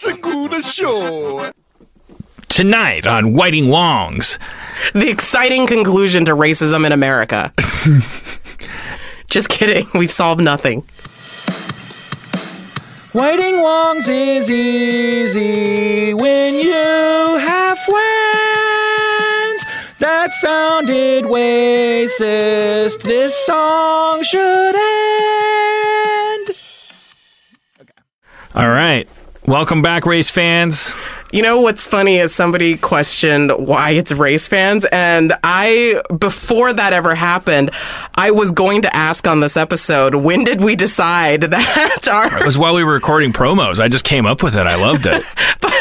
Segura Show. Tonight on Whiting Wongs. The exciting conclusion to racism in America. Just kidding. We've solved nothing. Whiting Wongs is easy when you have friends. That sounded racist. This song should end. All right. Welcome back, race fans. You know what's funny is somebody questioned why it's race fans, and I, before that ever happened, I was going to ask on this episode, when did we decide that our It was while we were recording promos. I just came up with it. I loved it. but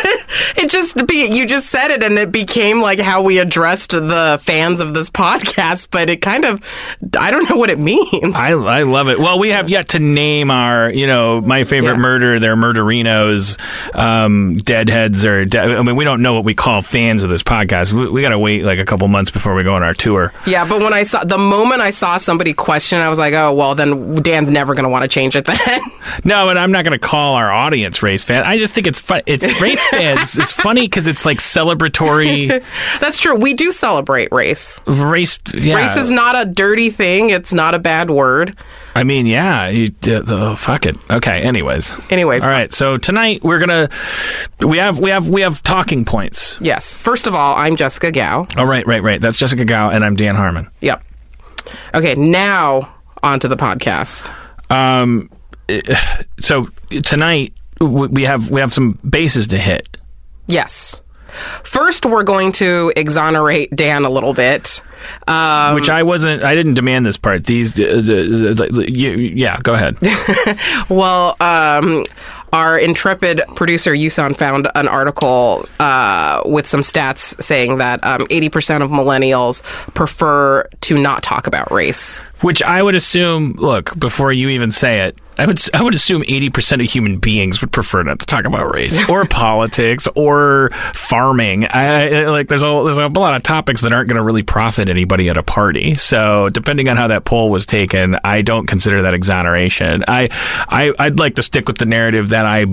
it just be you just said it and it became like how we addressed the fans of this podcast but it kind of i don't know what it means I, I love it. Well, we have yet to name our, you know, my favorite Yeah. murder. They're murderinos, um, deadheads, or de- I mean, we don't know what we call fans of this podcast. We, we got to wait like a couple months before we go on our tour. yeah but when i saw the moment i saw somebody question i was like oh well then dan's never going to want to change it then No, and I'm not going to call our audience race fan. I just think it's fun. It's race fans. It's funny because it's like celebratory that's true we do celebrate race race. Yeah. race is not a dirty thing it's not a bad word I mean, yeah. You, uh, oh, fuck it. Okay. Anyways. anyways All right. So tonight we're gonna we have we have we have talking points. yes first of all i'm jessica gao Oh, right, right, right. That's Jessica Gao, and I'm Dan Harmon. yep okay now onto the podcast Um, so tonight we have we have some bases to hit. Yes first we're going to exonerate dan a little bit um, Which I wasn't. I didn't demand this part. These, uh, the, the, the, you, yeah. Go ahead. Well, um, our intrepid producer Yusan found an article uh, with some stats saying that um, 80% of millennials prefer to not talk about race. Which I would assume. Look, before you even say it, I would I would assume eighty percent of human beings would prefer not to talk about race or politics or farming. I, I- like there's a there's a lot of topics that aren't going to really profit anybody at a party. So depending on how that poll was taken, I don't consider that exoneration. I I I'd like to stick with the narrative that I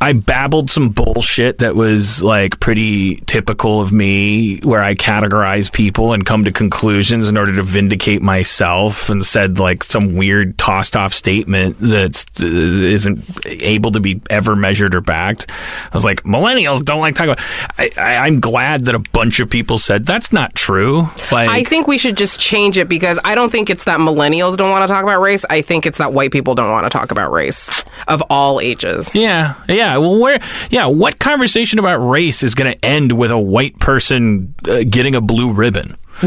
I babbled some bullshit that was like pretty typical of me, where I categorize people and come to conclusions in order to vindicate myself, and said like some weird tossed off statement that uh, isn't able to be ever measured or backed. I was like, millennials don't like talking about. I, I, I'm glad that a bunch of people said that's not true. Like, I think we should just change it because I don't think it's that millennials don't want to talk about race. I think it's that white people don't want to talk about race of all ages. Yeah, yeah. Well, where? Yeah, what conversation about race is going to end with a white person uh, getting a blue ribbon,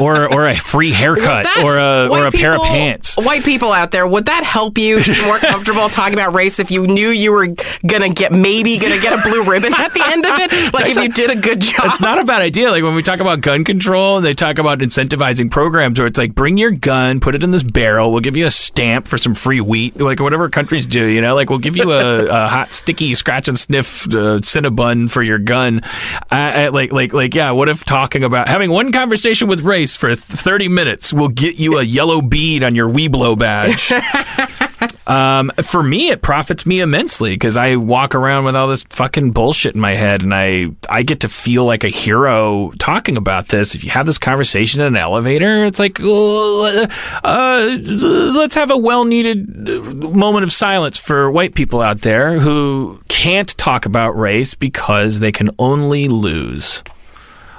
or or a free haircut, That- or a or a pair of pants? White people out there, would that help you be more comfortable talking about race if you knew you were gonna get maybe gonna get a blue ribbon at the end of it? Like if you did a good job. It's not a bad idea. Like when we talk about gun control, they talk about incentivizing programs where it's like, bring your gun, put it in this barrel. We'll give you a stamp for some free wheat, like whatever countries do. You know, like we'll give you a, a hot, sticky, scratch and sniff uh, Cinnabon for your gun. I, I, like, like, like, yeah. What if talking about having one conversation with race for thirty minutes will get you a yellow bead on your Weeblo badge? Um, for me, it profits me immensely because I walk around with all this fucking bullshit in my head, and I I get to feel like a hero talking about this. If you have this conversation in an elevator, it's like, uh, uh, let's have a well needed moment of silence for white people out there who can't talk about race because they can only lose.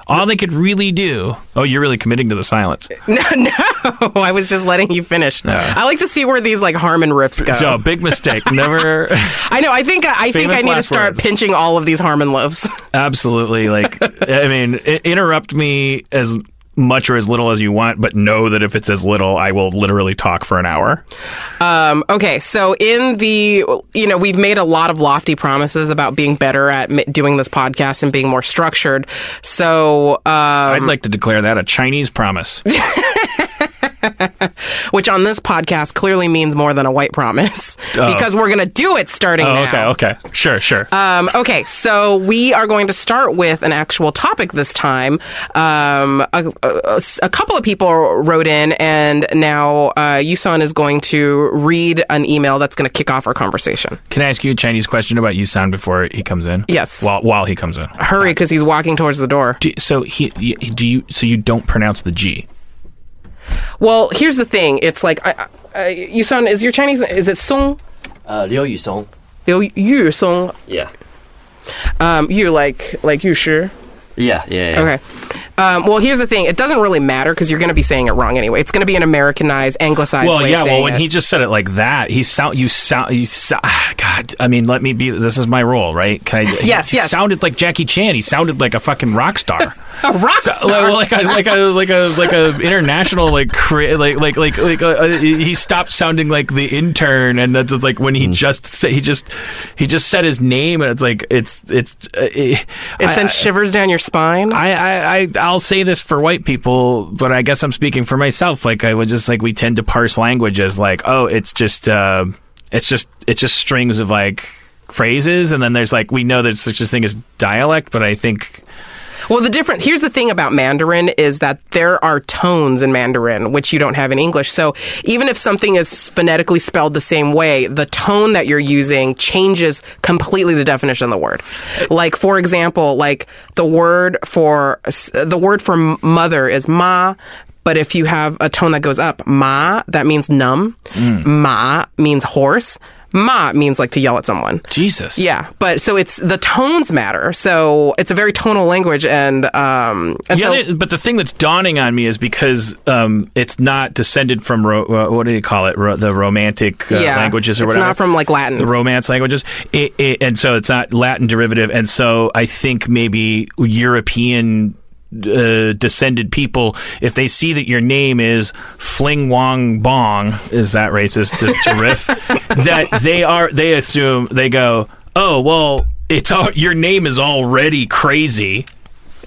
All they could really do. Oh, you're really committing to the silence. No, no. I was just letting you finish. I like to see where these like Harmon riffs go. So big mistake. Never. I know. I think uh, I think I need to start words. pinching all of these Harmon loaves. Absolutely. Like, I mean, interrupt me as much or as little as you want, but know that if it's as little, I will literally talk for an hour. Um, okay, so in the, you know, we've made a lot of lofty promises about being better at doing this podcast and being more structured. So, um, I'd like to declare that a Chinese promise. which on this podcast clearly means more than a white promise because we're going to do it starting Oh, now. okay, okay. Sure, sure. Um, okay, so we are going to start with an actual topic this time. Um, a, a- a couple of people wrote in, and now uh, Yusan is going to read an email that's going to kick off our conversation. Can I ask you a Chinese question about Yusan before he comes in? Yes. While while he comes in. Hurry, because he's walking towards the door. Do, so he do you so you don't pronounce the G? Well, here's the thing. It's like, I, I, uh, Yusan, is your Chinese, is it Song? Uh, Liu Yusong. Liu Yu Song? Yeah. Um, you like, like you sure? Yeah, yeah, yeah. Okay. Um, well, here's the thing. It doesn't really matter because you're going to be saying it wrong anyway. It's going to be an Americanized, anglicized Well, way yeah. of Well, when it. he just said it like that, he sound you sound you sound. God, I mean, let me be. This is my role, right? Can I? Yes, he yes. Sounded like Jackie Chan. He sounded like a fucking rock star. a rock So, star. like, like a like a like a like a international like cra- like like like like uh, uh, he stopped sounding like the intern and that's just like when he just say, he just he just said his name and it's like it's it's uh, it, it I- sends shivers down your spine. I, I, I, I'll say this for white people, but I guess I'm speaking for myself. Like I would just like we tend to parse language as like, oh, it's just, uh, it's just, it's just strings of like phrases, and then there's like we know there's such a thing as dialect, but I think Well, the different here's the thing about Mandarin is that there are tones in Mandarin which you don't have in English. So even if something is phonetically spelled the same way, the tone that you're using changes completely the definition of the word. Like for example, like the word for the word for mother is ma. But if you have a tone that goes up, ma, that means numb. Mm. Ma means horse. Ma means like to yell at someone. Jesus, Yeah, but so it's the tones matter. So it's a very tonal language, and um, and Yeah, so they- but the thing that's dawning on me is because um, it's not descended from ro- uh, what do you call it? Ro- the romantic uh, yeah, languages or whatever. it's not from like Latin. the romance languages, it, it, and so it's not Latin derivative, and so I think maybe European. Uh, descended people, if they see that your name is Fling Wong Bong, is that racist to, to riff? that they are, they assume they go, oh well, it's all, your name is already crazy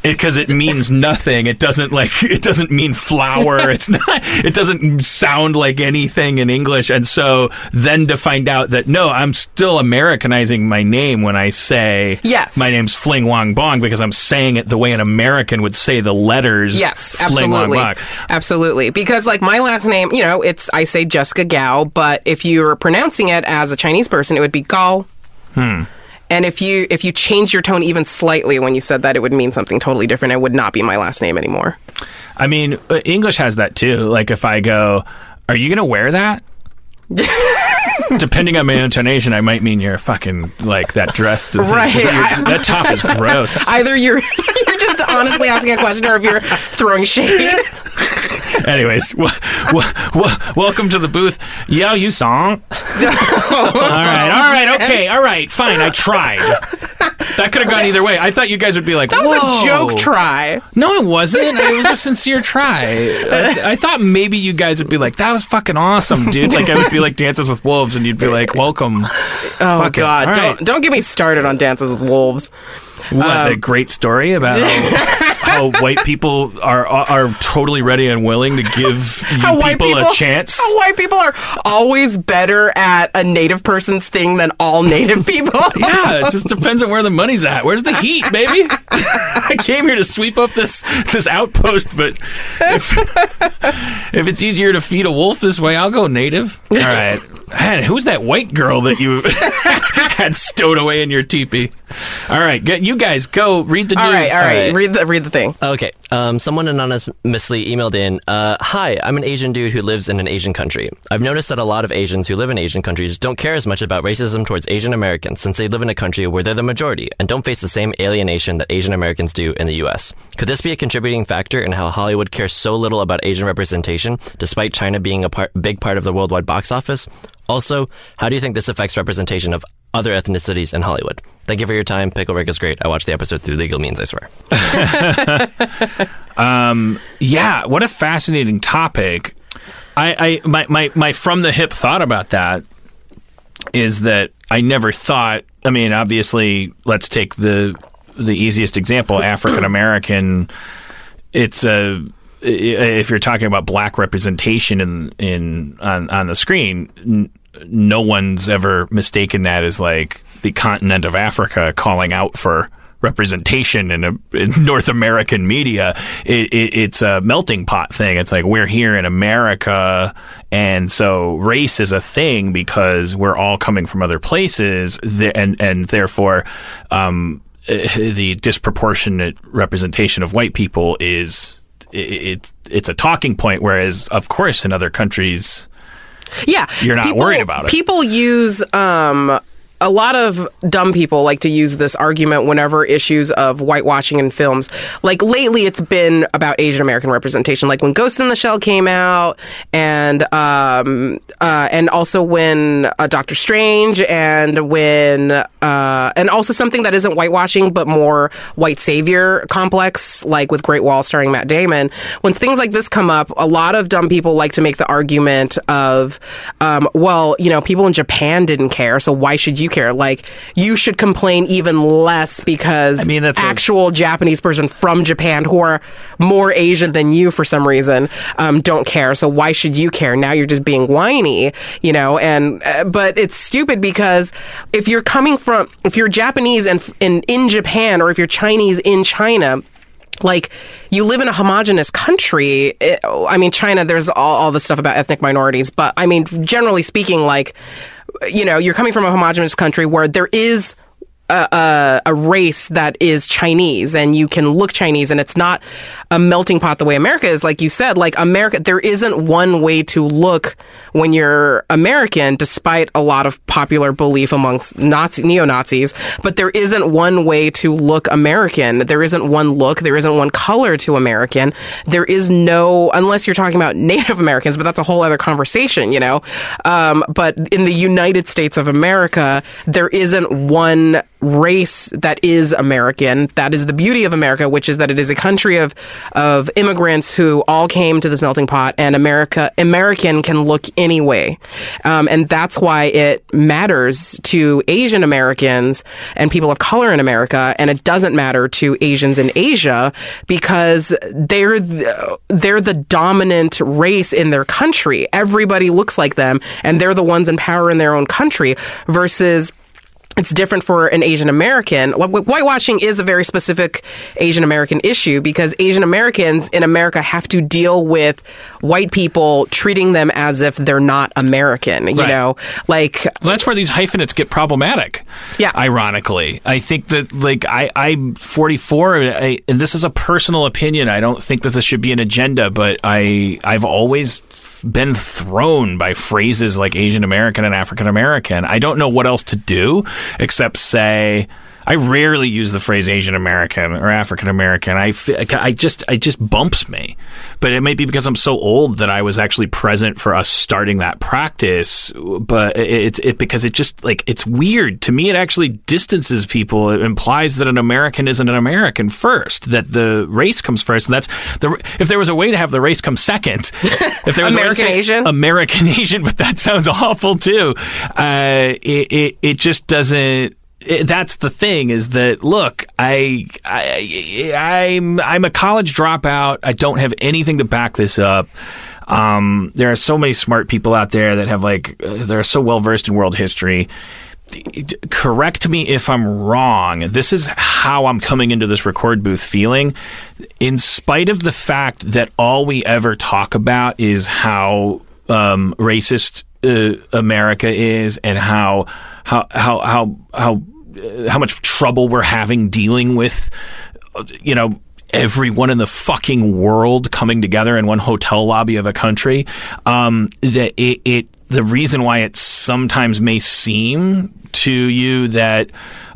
because it means nothing. It doesn't like it doesn't mean flower. It's not. It doesn't sound like anything in English. And so then to find out that no, I'm still Americanizing my name when I say Yes. my name's Fling Wong Bong because I'm saying it the way an American would say the letters. Yes, absolutely, Bong. absolutely. Because like my last name, you know, it's I say Jessica Gao, but if you're pronouncing it as a Chinese person, it would be Gao. Hmm. And if you if you change your tone even slightly when you said that, it would mean something totally different. It would not be my last name anymore. I mean, uh, English has that too. Like if I go, "Are you gonna wear that?" Depending on my intonation, I might mean you're fucking like that dress. Right. I- that top is gross. Either you're you're just honestly asking a question, or if you're throwing shade. Anyways, w- w- w- welcome to the booth. Yo, you song. all right, all right, okay, all right, fine. I tried. That could have gone either way. I thought you guys would be like, That was "Whoa." a joke try. No, it wasn't. It was a sincere try. I, I thought maybe you guys would be like, "That was fucking awesome, dude." Like I would be like Dances with Wolves, and you'd be like, "Welcome." Oh Fuck it. God! All Don't don't get me started on Dances with Wolves. What Um, a great story about how, how white people are, are totally ready and willing to give people, people a chance. How white people are always better at a native person's thing than all native people. Yeah, it just depends on where the money's at. Where's the heat, baby? I came here to sweep up this this outpost, but if, if it's easier to feed a wolf this way, I'll go native. All right. Man, who's that white girl that you had stowed away in your teepee? All right, get, you guys go read the news. all right, all right. Read the read the thing. Okay. Um, someone anonymously emailed in, uh, Hi, I'm an Asian dude who lives in an Asian country. I've noticed that a lot of Asians who live in Asian countries don't care as much about racism towards Asian Americans since they live in a country where they're the majority and don't face the same alienation that Asian Americans do in the U.S. Could this be a contributing factor in how Hollywood cares so little about Asian representation, despite China being a part, big part of the worldwide box office? Also, how do you think this affects representation of other ethnicities in Hollywood? Thank you for your time. Pickle Rick is great. I watched the episode through legal means, I swear. Um, yeah, what a fascinating topic. I, I my, my, my from the hip thought about that is that I never thought I mean, obviously let's take the the easiest example, African American it's a if you're talking about black representation in in on on the screen, no one's ever mistaken that as like the continent of Africa calling out for representation in, a, in North American media. It, it, it's a melting pot thing. It's like we're here in America, and so race is a thing because we're all coming from other places, and and therefore. Um, the disproportionate representation of white people is it, it it's a talking point whereas of course in other countries Yeah, You're not people, worried about it. People use um, a lot of dumb people like to use this argument whenever issues of whitewashing in films. Like lately, it's been about Asian American representation. Like when Ghost in the Shell came out, and um, uh, and also when uh, Doctor Strange, and when uh, and also something that isn't whitewashing but more white savior complex, like with Great Wall starring Matt Damon. When things like this come up, a lot of dumb people like to make the argument of, um, well, you know, people in Japan didn't care, so why should you care? Like, you should complain even less because I mean, that's a- actual Japanese person from Japan who are more Asian than you for some reason um, don't care. So why should you care? Now you're just being whiny, you know. And uh, but it's stupid because if you're coming from if you're Japanese and in in Japan or if you're Chinese in China like you live in a homogenous country i mean china there's all, all the stuff about ethnic minorities but i mean generally speaking like you know you're coming from a homogenous country where there is a, a, a race that is Chinese and you can look Chinese and it's not a melting pot the way America is. Like you said, like America, there isn't one way to look when you're American, despite a lot of popular belief amongst Nazi, neo-Nazis, but there isn't one way to look American. There isn't one look. There isn't one color to American. There is no, unless you're talking about Native Americans, but that's a whole other conversation, you know? Um, but in the United States of America, there isn't one race that is American. That is the beauty of America, which is that it is a country of of immigrants who all came to this melting pot, and America American can look anyway, um, and that's why it matters to Asian Americans and people of color in America, and it doesn't matter to Asians in Asia because they're the, they're the dominant race in their country. Everybody looks like them, and they're the ones in power in their own country versus it's different for an Asian American. Wh- wh- Whitewashing is a very specific Asian American issue because Asian Americans in America have to deal with white people treating them as if they're not American. You Right. know, like Well, that's where these hyphenates get problematic. Yeah. Ironically, I think that like I I'm 44, I, and this is a personal opinion. I don't think that this should be an agenda, but I I've always been thrown by phrases like Asian American and African American. I don't know what else to do except say. I rarely use the phrase Asian American or African American. I, I just I just bumps me, but it may be because I'm so old that I was actually present for us starting that practice. But it's it, because it just like it's weird to me. It actually distances people. It implies that an American isn't an American first. That the race comes first, and that's the if there was a way to have the race come second. If there was a way to American say Asian? American Asian, but that sounds awful too. Uh, it, it it just doesn't. That's the thing is that look, I, I I'm I'm a college dropout. I don't have anything to back this up. Um, there are so many smart people out there that have like uh, they're so well versed in world history. Correct me if I'm wrong. This is how I'm coming into this record booth feeling. In spite of the fact that all we ever talk about is how um, racist uh, America is and how how how how how how much trouble we're having dealing with you know everyone in the fucking world coming together in one hotel lobby of a country um, that it, it the reason why it sometimes may seem to you that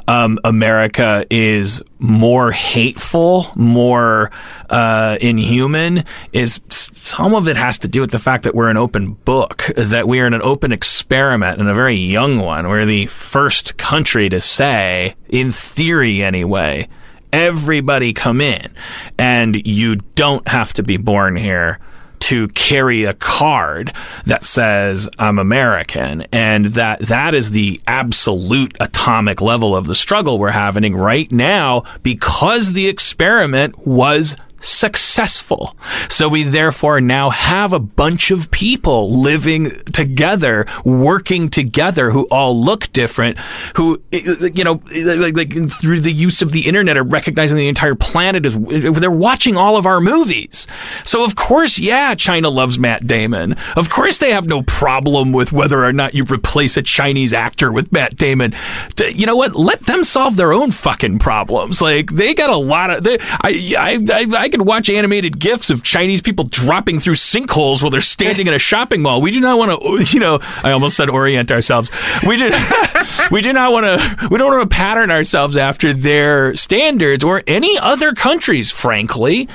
um, America is more hateful, more uh, inhuman, is some of it has to do with the fact that we're an open book, that we are in an open experiment and a very young one. We're the first country to say, in theory anyway, everybody come in, and you don't have to be born here to carry a card that says I'm American and that that is the absolute atomic level of the struggle we're having right now because the experiment was successful. So we therefore now have a bunch of people living together, working together, who all look different, who, you know, like, like through the use of the internet are recognizing the entire planet as they're watching all of our movies. So of course, yeah, China loves Matt Damon. Of course they have no problem with whether or not you replace a Chinese actor with Matt Damon. You know what? Let them solve their own fucking problems. Like they got a lot of. They, I, I I I can watch animated gifs of Chinese people dropping through sinkholes while they're standing in a shopping mall. We do not want to. You know, I almost said orient ourselves. We do. we do not want to. We don't want to pattern ourselves after their standards or any other countries. Frankly.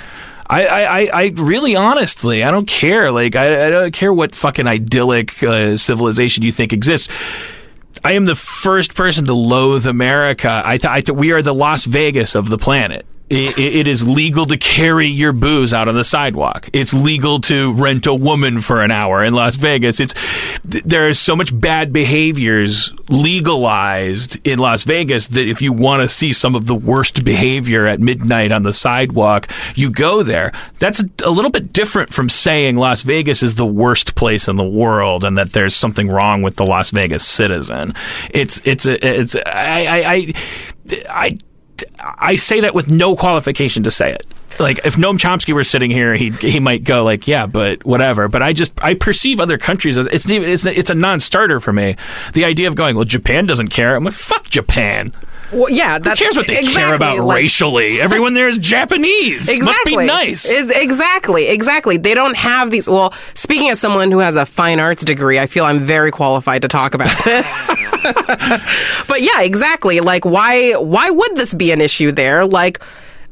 I, I, I- really honestly, I don't care. Like, I, I don't care what fucking idyllic uh, civilization you think exists. I am the first person to loathe America. I, th- I th- we are the Las Vegas of the planet. It, it is legal to carry your booze out on the sidewalk. It's legal to rent a woman for an hour in Las Vegas. It's there is so much bad behaviors legalized in Las Vegas that if you want to see some of the worst behavior at midnight on the sidewalk, you go there. That's a little bit different from saying Las Vegas is the worst place in the world and that there's something wrong with the Las Vegas citizen. It's it's a, it's I I I. I I say that with no qualification to say it. Like if Noam Chomsky were sitting here, he he might go like, yeah, but whatever. But I just I perceive other countries as it's it's it's a non-starter for me. The idea of going, well, Japan doesn't care. I'm like, fuck Japan. Well, yeah, Who cares what they care about like- racially? Everyone there is Japanese. Must Exactly. be nice. It's- exactly, exactly. They don't have these. Well, speaking as someone who has a fine arts degree, I feel I'm very qualified to talk about this. but yeah, exactly. Like, why? Why would this be an issue there? Like.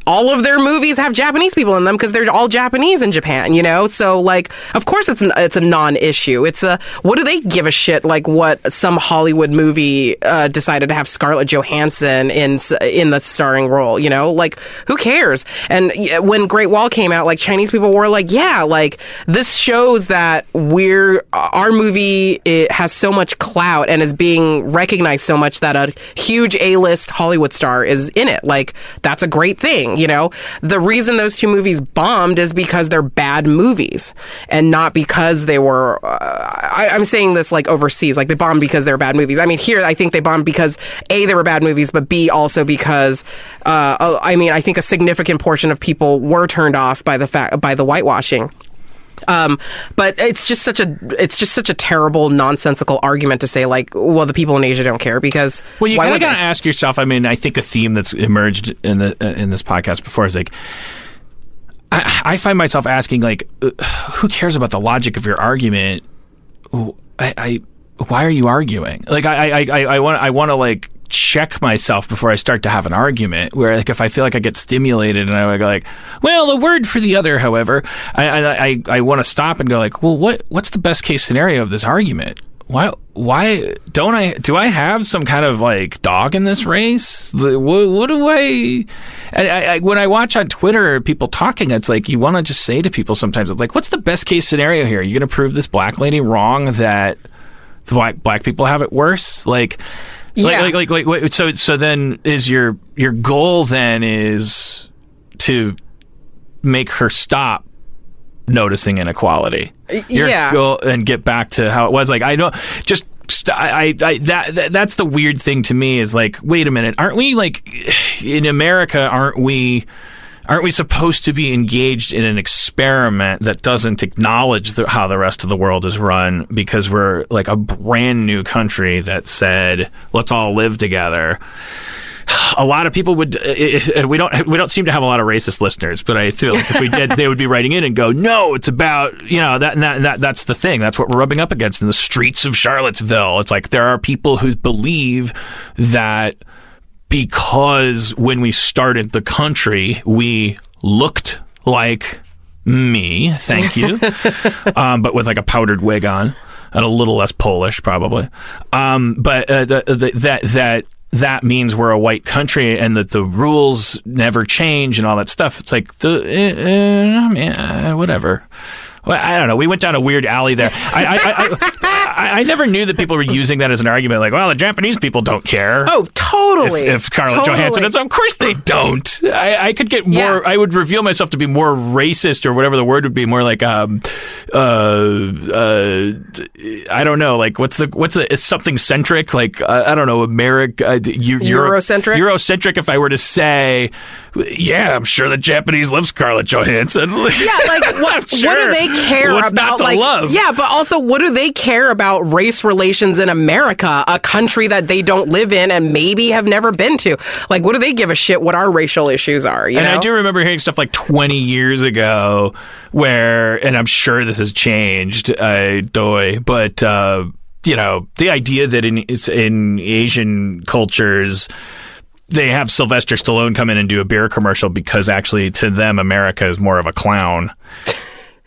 All of their movies have Japanese people in them because they're all Japanese in Japan, you know. So, like, of course, it's an, it's a non-issue. It's a what do they give a shit? Like, what some Hollywood movie uh, decided to have Scarlett Johansson in in the starring role, you know? Like, who cares? And when Great Wall came out, like Chinese people were like, yeah, like this shows that we're our movie it has so much clout and is being recognized so much that a huge A-list Hollywood star is in it. Like, that's a great thing, you know? The reason those two movies bombed is because they're bad movies and not because they were uh, I, I'm saying this like overseas, like they bombed because they were bad movies. I mean, here I think they bombed because A, they were bad movies, but B, also because, uh, I mean, I think a significant portion of people were turned off by the fact, by the whitewashing. Um, but it's just such a it's just such a terrible nonsensical argument to say like well the people in Asia don't care because Well, you kind of got to ask yourself. I mean, I think a theme that's emerged in the in this podcast before is like, I, I find myself asking like, uh, who cares about the logic of your argument? I, I why are you arguing? Like, I I I, I want I want to like check myself before I start to have an argument. Where like if I feel like I get stimulated and I go like, well, the word for the other, however, I I I, I want to stop and go like, well, what what's the best case scenario of this argument? Why why don't I do I have some kind of like dog in this race? The- What, what do I, I, I when I watch on Twitter people talking, it's like you want to just say to people sometimes it's like, what's the best case scenario here? You going to prove this black lady wrong that the black black people have it worse? Like, Yeah. like, like, like, wait, so so then is your your goal then is to make her stop noticing inequality. Your yeah. goal and get back to how it was. Like I know, just st- I, I, I that, that that's the weird thing to me is like, wait a minute, aren't we like in America? Aren't we? Aren't we supposed to be engaged in an experiment that doesn't acknowledge the, how the rest of the world is run because we're like a brand new country that said, let's all live together? a lot of people would. If, if we don't. We don't seem to have a lot of racist listeners, but I feel like if we did, they would be writing in and go, "No, it's about you know that that, that that's the thing. That's what we're rubbing up against in the streets of Charlottesville. It's like there are people who believe that because when we started the country, we looked like me. Thank you, um, but with like a powdered wig on and a little less Polish, probably. Um, but uh, the, the, that that that means we're a white country and that the rules never change and all that stuff. It's like the uh, uh, I mean, uh, whatever. Well, I don't know. We went down a weird alley there. I, I, I, I, I never knew that people were using that as an argument. Like, well, the Japanese people don't care. Oh, totally. If, if Scarlett Totally. Johansson is, of course they don't. I, I could get more. Yeah. I would reveal myself to be more racist or whatever the word would be. More like, um, uh, uh, I don't know. Like, what's the what's the? It's something centric. Like, uh, I don't know, America, uh, eu- Eurocentric? Eurocentric. If I were to say, yeah, I'm sure the Japanese love Scarlett Johansson. Yeah, like what? Sure. What do they care What's about? like, love? yeah, but also, what do they care about race relations in America, a country that they don't live in and maybe have never been to? Like, what do they give a shit what our racial issues are? You and know? I do remember hearing stuff like 20 years ago where, and I'm sure this has changed, uh, doy, but, uh, you know, the idea that in, it's in Asian cultures, they have Sylvester Stallone come in and do a beer commercial because actually to them, America is more of a clown.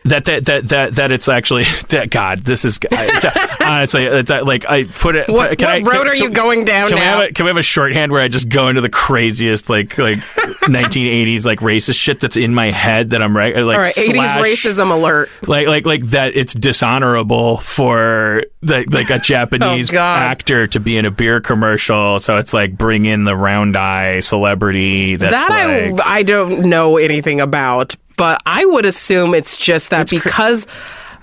That, that that that that it's actually that God this is I, honestly it's uh, like I put it What, can what I, road can- are you can- going down can we, have a, can we have a shorthand where I just go into the craziest like like 1980s like racist shit that's in my head that I'm right like All right, 80s slash- racism alert. like like like that it's dishonorable for the, like a Japanese Oh, actor to be in a beer commercial. So it's like bring in the round eye celebrity that's that like I I don't know anything about, but I would assume it's just that because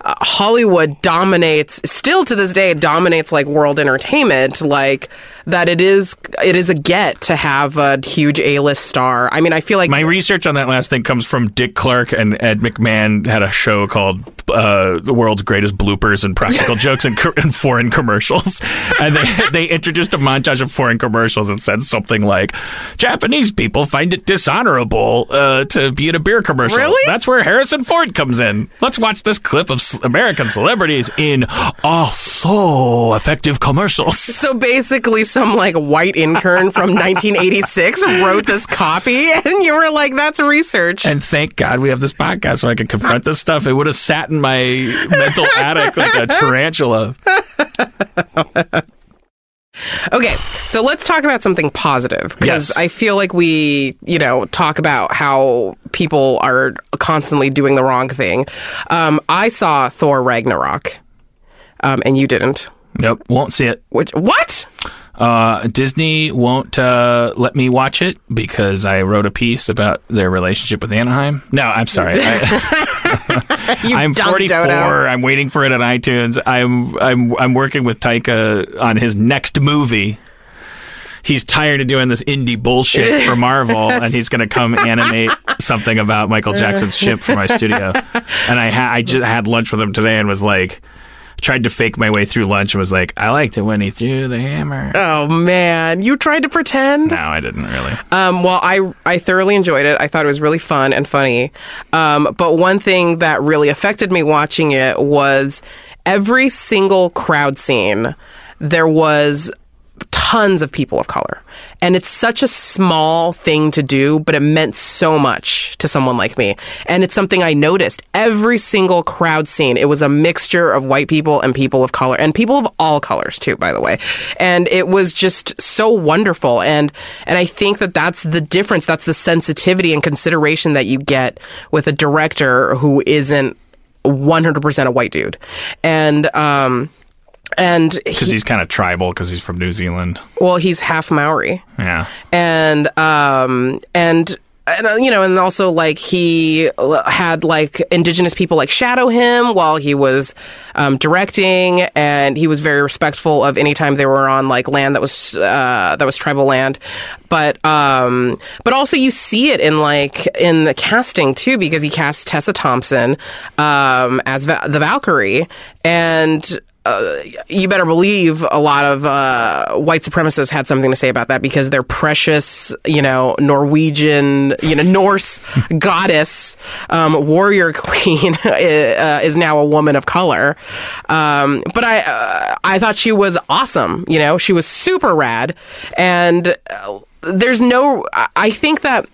uh, Hollywood dominates, still to this day, dominates like world entertainment. Like that, it is it is a get to have a huge A list star. I mean, I feel like My research on that last thing comes from Dick Clark and Ed McMahon had a show called uh, "The World's Greatest Bloopers and Practical Jokes and, co- in Foreign Commercials," and they they introduced a montage of foreign commercials and said something like, "Japanese people find it dishonorable uh, to be in a beer commercial." Really? That's where Harrison Ford comes in. Let's watch this clip of American celebrities in oh so effective commercials. So basically, some like white intern from 1986 wrote this copy, and you were like, "That's research." And thank God we have this podcast so I can confront this stuff. It would have sat in my mental attic like a tarantula. Okay, so let's talk about something positive because Yes. I feel like we, you know, talk about how people are constantly doing the wrong thing. Um, I saw Thor Ragnarok, um, and you didn't. Nope, won't see it. Which what? Uh, Disney won't uh, let me watch it because I wrote a piece about their relationship with Anaheim. No, I'm sorry. I, I'm 44. dodo. I'm waiting for it on iTunes. I'm I'm I'm working with Taika on his next movie. He's tired of doing this indie bullshit for Marvel, and he's going to come animate something about Michael Jackson's ship for my studio. And I ha- I just had lunch with him today and was like, tried to fake my way through lunch and was like, I liked it when he threw the hammer. Oh man, you tried to pretend. No, I didn't really. Um, well, I I thoroughly enjoyed it. I thought it was really fun and funny. Um, but one thing that really affected me watching it was every single crowd scene. There was tons of people of color. And it's such a small thing to do, but it meant so much to someone like me. And it's something I noticed. Every single crowd scene, it was a mixture of white people and people of color, and people of all colors too, by the way. And it was just so wonderful. And, and I think that that's the difference. That's the sensitivity and consideration that you get with a director who isn't 100% a white dude. And, um, and Because he, he's kind of tribal because he's from New Zealand. well, he's half Maori Yeah. and um and and uh, you know and also like he had like indigenous people like shadow him while he was um, directing and he was very respectful of any time they were on like land that was uh, that was tribal land but um but also you see it in like in the casting too because he cast Tessa Thompson um as Va- the Valkyrie and uh, you better believe a lot of uh, white supremacists had something to say about that because their precious, you know, Norwegian, you know, Norse goddess, um, warrior queen uh, is now a woman of color. Um, but I, uh, I thought she was awesome. You know, she was super rad, and uh, there's no. I- I think that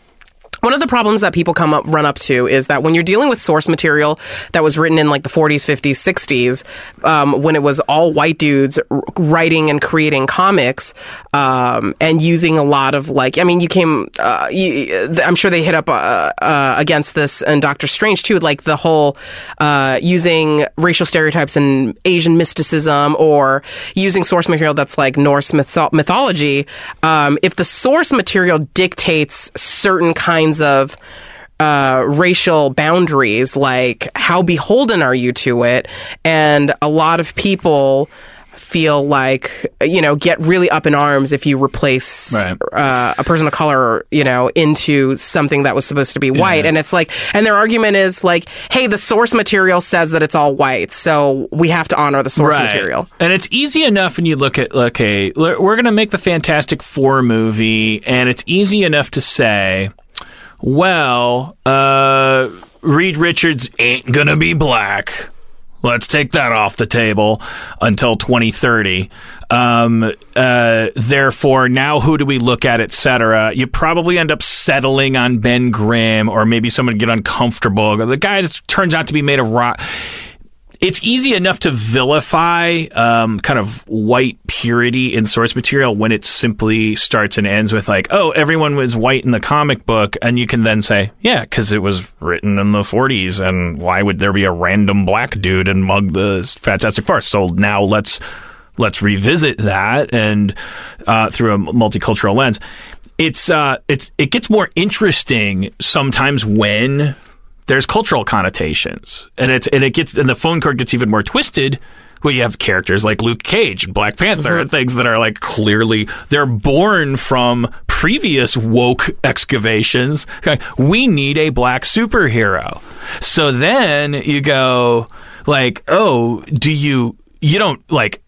one of the problems that people come up run up to is that when you're dealing with source material that was written in like the 40s 50s 60s um, when it was all white dudes writing and creating comics um, and using a lot of like i mean you came uh, you, i'm sure they hit up uh, uh, against this and doctor strange too like the whole uh, using racial stereotypes and asian mysticism or using source material that's like norse mytho- mythology um, if the source material dictates certain kinds of uh, racial boundaries, like how beholden are you to it? And a lot of people feel like you know get really up in arms if you replace Right. uh, a person of color you know into something that was supposed to be white and it's like and their argument is like hey the source material says that it's all white so we have to honor the source material And it's easy enough when you look at, okay, we're going to make the Fantastic Four movie, and it's easy enough to say, well, uh, Reed Richards ain't going to be black. Let's take that off the table until 2030. Um, uh, therefore, now who do we look at, etc. You probably end up settling on Ben Grimm, or maybe someone get uncomfortable. The guy that turns out to be made of rock it's easy enough to vilify um, kind of white purity in source material when it simply starts and ends with like, oh, everyone was white in the comic book, and you can then say, yeah, because it was written in the 40s, and why would there be a random black dude and mug the Fantastic Four? So now let's let's revisit that and uh, through a multicultural lens. It's uh, it's it gets more interesting sometimes when there's cultural connotations, and it's and it gets and the phone card gets even more twisted. Where you have characters like Luke Cage, and Black Panther, and things that are like clearly they're born from previous woke excavations. Okay, we need a black superhero. So then you go like, oh, do you you don't like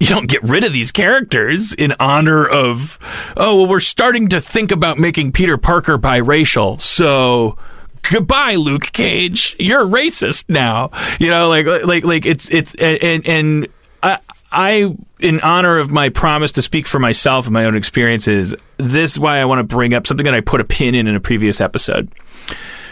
you don't get rid of these characters in honor of oh well we're starting to think about making Peter Parker biracial so goodbye Luke Cage you're racist now you know like like like it's it's and and I I in honor of my promise to speak for myself and my own experiences this is why I want to bring up something that I put a pin in in a previous episode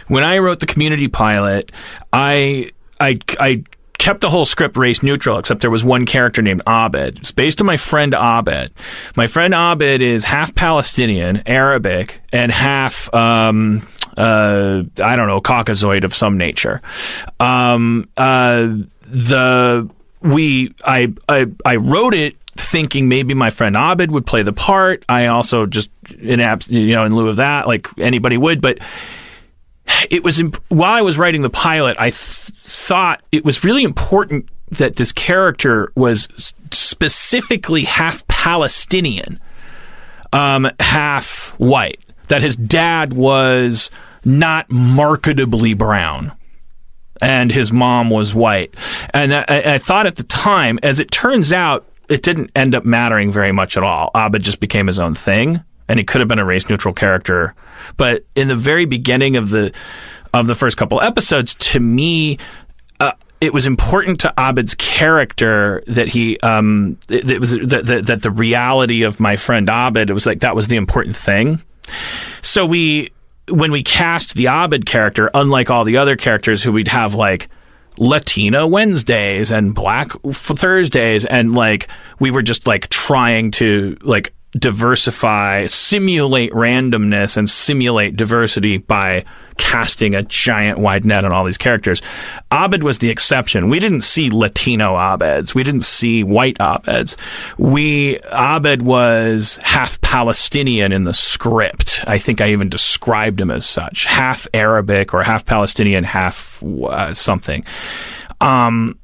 when I wrote the community pilot, I I I kept the whole script race neutral, except there was one character named Abed. It's based on my friend Abed. My friend Abed is half Palestinian, Arabic, and half um, uh, I don't know, Caucasoid of some nature. Um, uh, the we I, I I wrote it thinking maybe my friend Abed would play the part. I also just in abs- you know in lieu of that, like anybody would, but it was imp- while I was writing the pilot, I th- thought it was really important that this character was specifically half Palestinian, um, half white. That his dad was not marketably brown and his mom was white. And I, I thought at the time, as it turns out, it didn't end up mattering very much at all. Abed just became his own thing, and he could have been a race neutral character. But in the very beginning of the of the first couple episodes, to me, uh, it was important to Abed's character that he um, it was that, that, that the reality of my friend Abed. It was like that was the important thing. So we when we cast the Abed character, unlike all the other characters who we'd have like Latina Wednesdays and Black Thursdays, and like we were just like trying to like diversify, simulate randomness, and simulate diversity by casting a giant wide net on all these characters. Abed was the exception. We didn't see Latino Abeds. We didn't see white Abeds. We Abed was half Palestinian in the script. I think I even described him as such, half Arabic or half Palestinian, half uh, something. Um,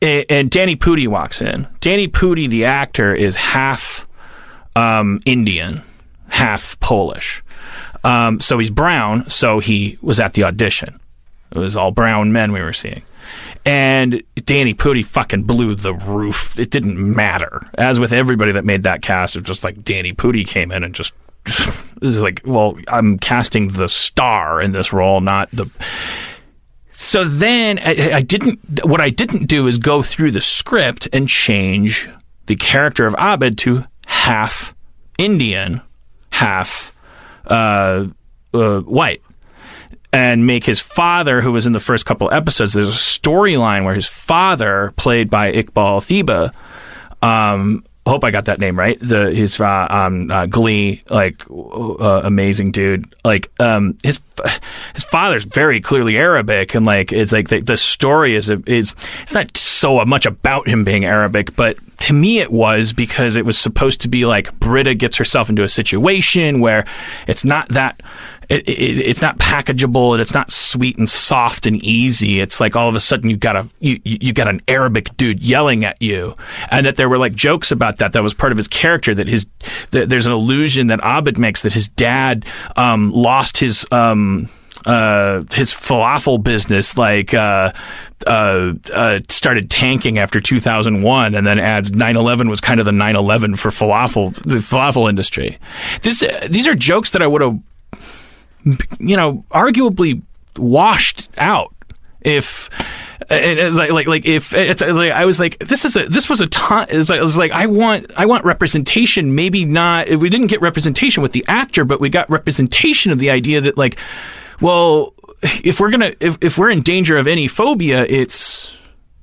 and, and Danny Pudi walks in. Danny Pudi, the actor, is half um, Indian, half Polish. Um, so he's brown. So he was at the audition. It was all brown men we were seeing. And Danny Pudi fucking blew the roof. It didn't matter. As with everybody that made that cast, it was just like Danny Pudi came in and just was like, well, I'm casting the star in this role, not the. So then I, I didn't. What I didn't do is go through the script and change the character of Abed to half Indian, half uh, uh, white and make his father, who was in the first couple episodes, there's a storyline where his father, played by Iqbal Theba, um, hope I got that name right. The his uh, um, uh, Glee, like uh, amazing dude. Like um, his his father's very clearly Arabic, and like it's like the, the story is is it's not so much about him being Arabic, but to me it was because it was supposed to be like Britta gets herself into a situation where it's not that it, it, it's not packageable and it's not sweet and soft and easy. It's like all of a sudden you got a you, you got an Arabic dude yelling at you, and that there were like jokes about that. That was part of his character. That his that there's an illusion that Abed makes that his dad um, lost his. Um, uh, his falafel business like uh, uh, uh, started tanking after 2001, and then adds 9/11 was kind of the 9/11 for falafel the falafel industry. This these are jokes that I would have you know, arguably washed out if like like like if it's like I was like this is a this was a ton it's like, it was like I want I want representation maybe not we didn't get representation with the actor but we got representation of the idea that like well if we're gonna if, if we're in danger of any phobia it's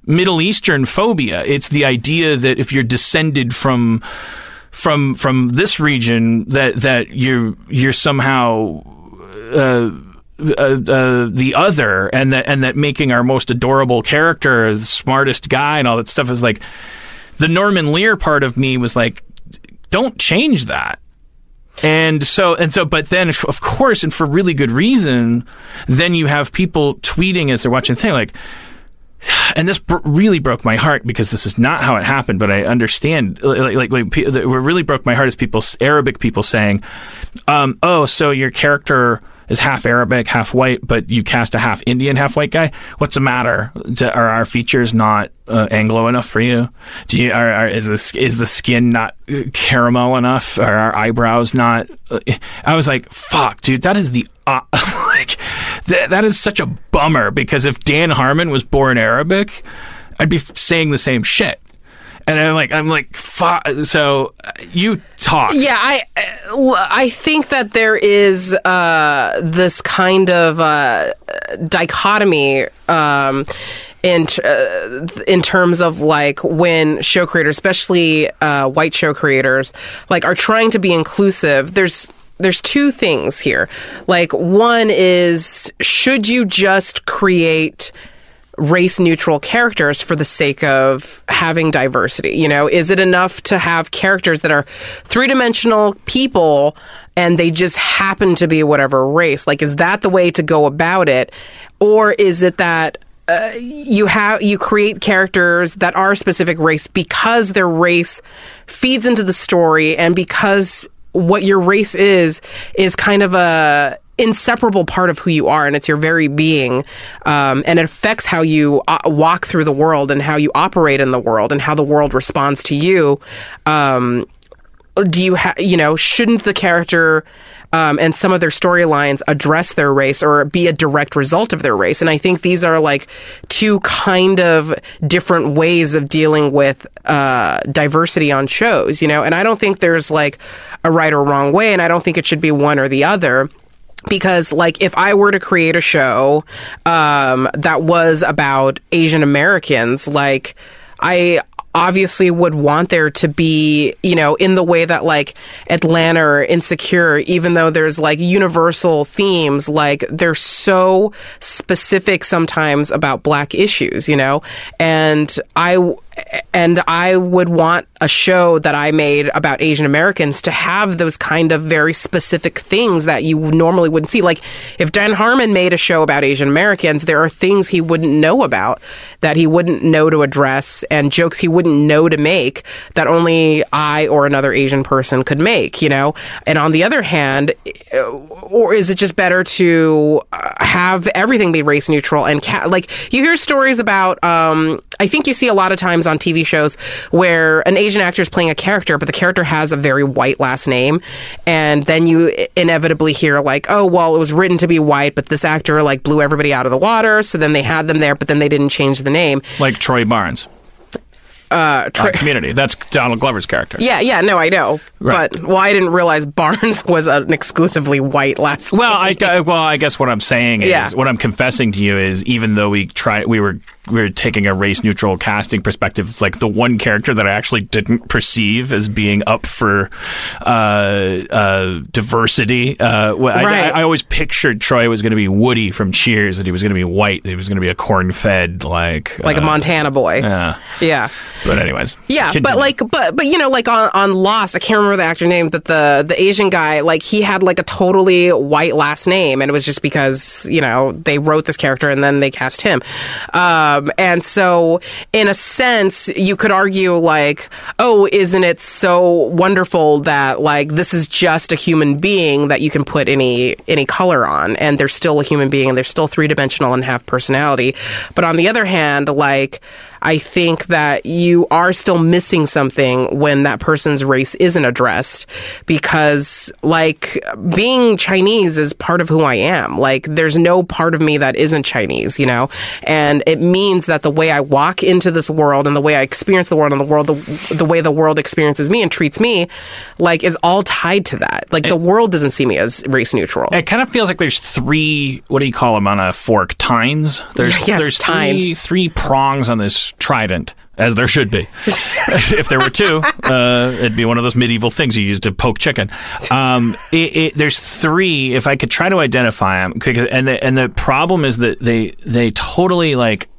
Middle Eastern phobia it's the idea that if you're descended from from from this region that that you're you're somehow uh, uh, uh, the other, and that and that making our most adorable character the smartest guy and all that stuff is like the Norman Lear part of me was like, don't change that. And so, and so, but then, of course, and for really good reason, then you have people tweeting as they're watching the thing, like, and this br- really broke my heart because this is not how it happened, but I understand. Like, like, like what really broke my heart is people, Arabic people saying, um, "Oh, so your character is half Arabic, half white, but you cast a half Indian, half white guy. What's the matter? Are our features not uh, Anglo enough for you? Do you are, are, is the is the skin not uh, caramel enough? Are our eyebrows not? Uh, I was like, fuck, dude, that is the uh, like that is such a bummer because if Dan Harmon was born Arabic, I'd be saying the same shit and I'm like, I'm like, so you talk. Yeah, I, I think that there is uh, this kind of uh, dichotomy. Um, in uh, in terms of like when show creators, especially uh, white show creators, like are trying to be inclusive. There's there's two things here. Like one is should you just create race neutral characters for the sake of having diversity? You know, is it enough to have characters that are three dimensional people and they just happen to be whatever race? Like, is that the way to go about it? Or is it that uh, you have you create characters that are specific race because their race feeds into the story and because what your race is is kind of a inseparable part of who you are and it's your very being um, and it affects how you uh, walk through the world and how you operate in the world and how the world responds to you um, do you have you know shouldn't the character um, and some of their storylines address their race or be a direct result of their race. And I think these are like two kind of different ways of dealing with uh, diversity on shows, you know. And I don't think there's like a right or wrong way, and I don't think it should be one or the other because like if i were to create a show um, that was about asian americans like i obviously would want there to be, you know, in the way that like Atlanta or Insecure, even though there's like universal themes, like they're so specific sometimes about black issues, you know? And I, and I would want a show that I made about Asian Americans to have those kind of very specific things that you normally wouldn't see. Like if Dan Harmon made a show about Asian Americans, there are things he wouldn't know about that he wouldn't know to address and jokes he wouldn't know to make that only I or another Asian person could make, you know? And on the other hand, or is it just better to uh, have everything be race neutral and ca- like you hear stories about um, I think you see a lot of times on TV shows where an Asian actor is playing a character, but the character has a very white last name, and then you inevitably hear like, "Oh, well, it was written to be white, but this actor like blew everybody out of the water, so then they had them there, but then they didn't change the name." Like Troy Barnes. uh, tra- Community. That's Donald Glover's character. yeah, yeah, no, I know, Right. but well, I didn't realize Barnes was an exclusively white last. Well, I, I- well, I guess what I'm saying is Yeah. what I'm confessing to you is even though we try, we were we were taking a race neutral casting perspective. It's like the one character that I actually didn't perceive as being up for uh, uh, diversity. Uh, I, Right. I, I always pictured Troy was going to be Woody from Cheers, that he was going to be white, that he was going to be a corn fed like like a uh, Montana boy. Yeah, Yeah. but anyways, Yeah, but like, but but you know, like on, on Lost, I can't remember the actor name, but the the Asian guy, like he had like a totally white last name, and it was just because you know they wrote this character and then they cast him, um, and so in a sense, you could argue like, oh, isn't it so wonderful that like this is just a human being that you can put any any color on, and they're still a human being, and they're still three dimensional and have personality, but on the other hand, like. I think that you are still missing something when that person's race isn't addressed because, like, being Chinese is part of who I am. Like, there's no part of me that isn't Chinese, you know? And it means that the way I walk into this world and the way I experience the world and the world, the, the way the world experiences me and treats me, like, is all tied to that. Like, the world doesn't see me as race neutral. It kind of feels like there's three. What do you call them on a fork? Tines. There's Yes, there's three tines. three prongs on this trident, as there should be. if there were two, uh, it'd be one of those medieval things you use to poke chicken. Um, it, it, there's three. If I could try to identify them, and the, and the problem is that they they totally like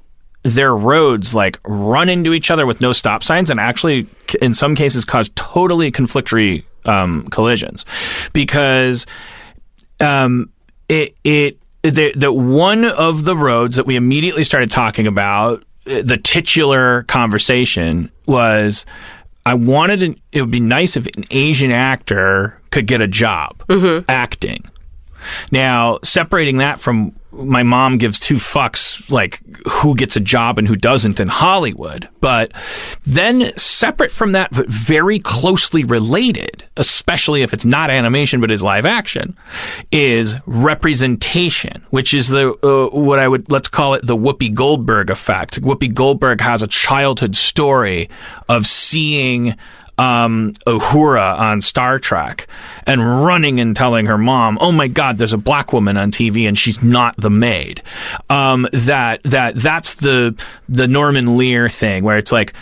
their roads like run into each other with no stop signs and actually in some cases cause totally conflictory um, collisions because um, it it the one of the roads that we immediately started talking about the titular conversation was I wanted an, it would be nice if an Asian actor could get a job mm-hmm. acting. Now, separating that from my mom gives two fucks like who gets a job and who doesn't in Hollywood. But then separate from that, but very closely related, especially if it's not animation but is live action, is representation, which is the uh, what I would let's call it the Whoopi Goldberg effect. Whoopi Goldberg has a childhood story of seeing um, Uhura on Star Trek and running and telling her mom, "Oh my God, there's a black woman on TV and she's not the maid." Um, that that that's the the Norman Lear thing where it's like.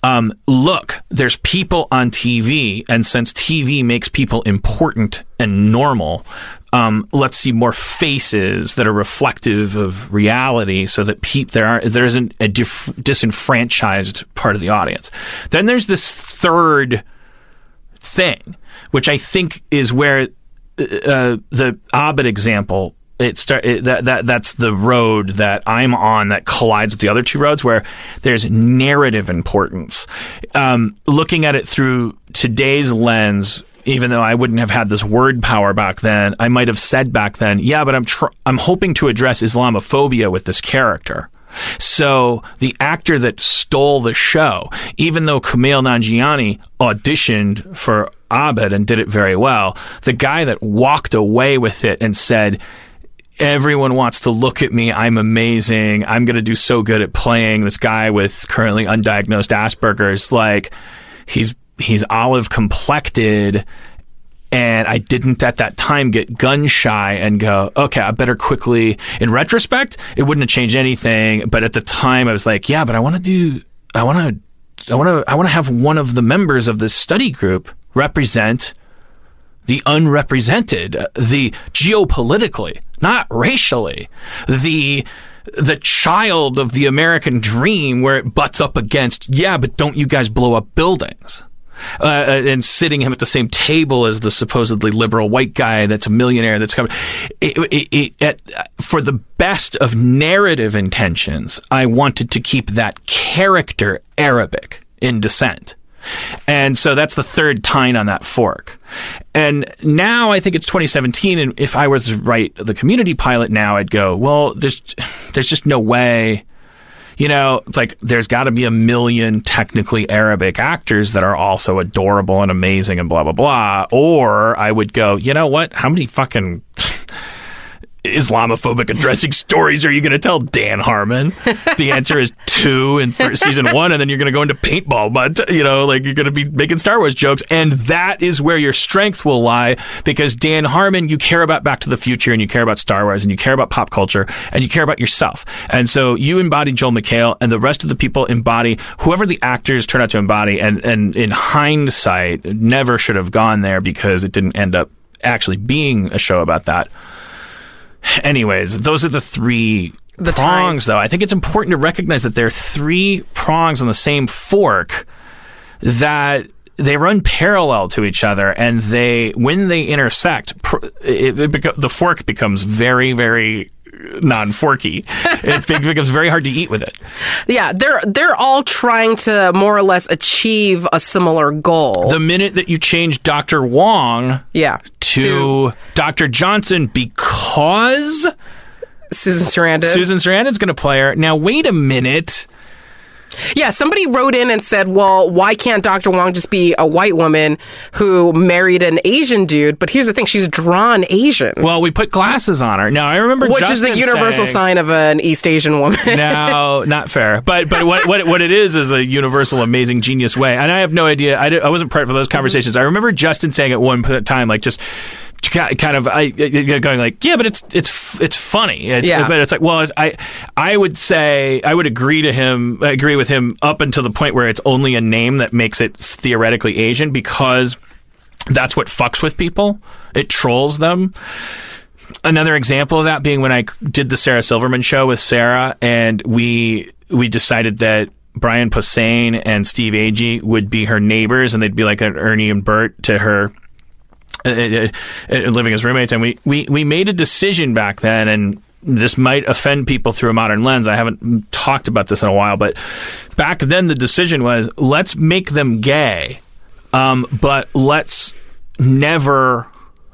Um, look, there's people on TV, and since TV makes people important and normal, um, let's see more faces that are reflective of reality, so that peop- there are there isn't a dif- disenfranchised part of the audience. Then there's this third thing, which I think is where uh, the Abed example. It start it, that that that's the road that I'm on that collides with the other two roads where there's narrative importance. Um, looking at it through today's lens, even though I wouldn't have had this word power back then, I might have said back then, yeah, but I'm tr- I'm hoping to address Islamophobia with this character. So the actor that stole the show, even though Kumail Nanjiani auditioned for Abed and did it very well, the guy that walked away with it and said, everyone wants to look at me. I'm amazing. I'm going to do so good at playing this guy with currently undiagnosed Asperger's. Like he's he's olive complected. And I didn't at that time get gun shy and go, okay, I better quickly. In retrospect, it wouldn't have changed anything. But at the time, I was like, yeah, but I want to do, I want to, I want to, I want to have one of the members of this study group represent the unrepresented, the geopolitically, not racially, the the child of the American dream where it butts up against, yeah, but don't you guys blow up buildings? Uh, and sitting him at the same table as the supposedly liberal white guy that's a millionaire that's coming. For the best of narrative intentions, I wanted to keep that character Arabic in descent. And so that's the third tine on that fork. And now I think it's 2017. And if I was to write the community pilot now, I'd go, well, there's, there's just no way. You know, it's like there's got to be a million technically Arabic actors that are also adorable and amazing and blah, blah, blah. Or I would go, you know what? How many fucking Islamophobic addressing stories are you going to tell, Dan Harmon? The answer is two in th- season one, and then you're going to go into paintball, but you know, like you're going to be making Star Wars jokes, and that is where your strength will lie because Dan Harmon, you care about Back to the Future, and you care about Star Wars, and you care about pop culture, and you care about yourself, and so you embody Joel McHale, and the rest of the people embody whoever the actors turn out to embody, and and in hindsight, never should have gone there because it didn't end up actually being a show about that. Anyways, those are the three The prongs, though. I think it's important to recognize that there are three prongs on the same fork that they run parallel to each other, and they when they intersect, pr- it, it beco- the fork becomes very, very non-forky. it becomes very hard to eat with it. Yeah, they're they're all trying to more or less achieve a similar goal. The minute that you change Doctor Wong yeah. to Dr. Johnson because Susan Sarandon. Susan Sarandon's going to play her. Now, wait a minute. Yeah, somebody wrote in and said, "Well, why can't Dr. Wong just be a white woman who married an Asian dude?" But here's the thing: she's drawn Asian, Well, we put glasses on her. Now, I remember which is the universal saying- sign of an East Asian woman. no, not fair. But but what what what it is is a universal, amazing, genius way. And I have no idea. I, I wasn't prepared for those conversations. I remember Justin saying at one time, like just kind of I going like, yeah, but it's it's it's funny. It's, Yeah. But it's like, well, I I would say I would agree to him, agree with him up until the point where it's only a name that makes it theoretically Asian because that's what fucks with people. It trolls them. Another example of that being when I did the Sarah Silverman show with Sarah, and we we decided that Brian Posehn and Steve Agee would be her neighbors, and they'd be like an Ernie and Bert to her. Uh, uh, uh, living as roommates, and we, we we made a decision back then, and this might offend people through a modern lens. I haven't talked about this in a while, but back then the decision was let's make them gay, um, but let's never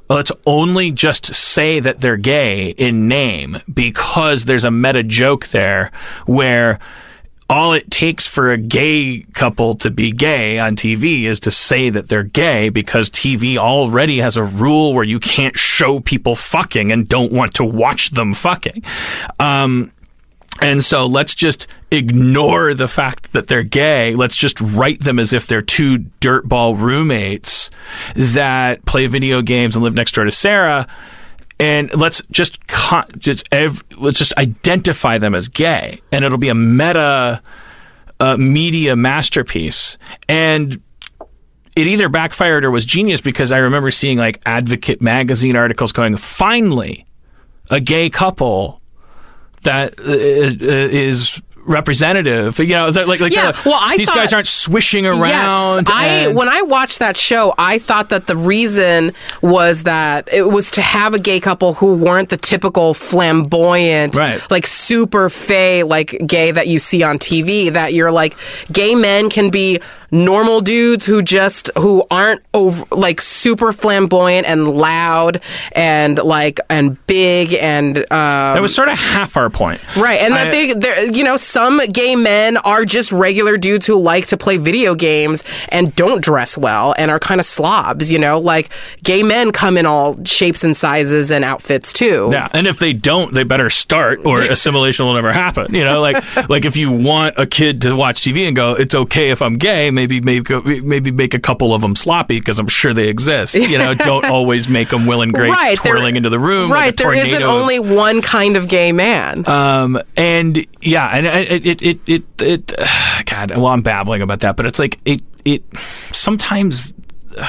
let's only just say that they're gay in name because there's a meta joke there where all it takes for a gay couple to be gay on TV is to say that they're gay because TV already has a rule where you can't show people fucking and don't want to watch them fucking. Um, and so let's just ignore the fact that they're gay. Let's just write them as if they're two dirtball roommates that play video games and live next door to Sarah. And let's just just ev- let's just identify them as gay, and it'll be a meta uh, media masterpiece. And it either backfired or was genius because I remember seeing like Advocate magazine articles going, "Finally, a gay couple that uh, uh, is representative. You know, like like Yeah, well, I these thought- guys aren't swishing around. Yes, I when I watched that show, I thought that the reason was that it was to have a gay couple who weren't the typical flamboyant, Right. like super fey, like gay that you see on TV. That you're like, gay men can be normal dudes who just who aren't over like super flamboyant and loud and like and big and um, that was sort of half our point, Right, and that I- they, they're, you know, some gay men are just regular dudes who like to play video games and don't dress well and are kind of slobs, you know, like gay men come in all shapes and sizes and outfits too. Yeah, and if they don't, they better start, or assimilation will never happen. You know, like like if you want a kid to watch TV and go, it's okay if I'm gay. Maybe make a, maybe make a couple of them sloppy because I'm sure they exist. You know, don't always make them Will and Grace Right, twirling into the room. Right, like there isn't of- only one kind of gay man. Um, and yeah, and it, it, it, it, it, uh, God, well, I'm babbling about that, but it's like, it, it, sometimes, uh,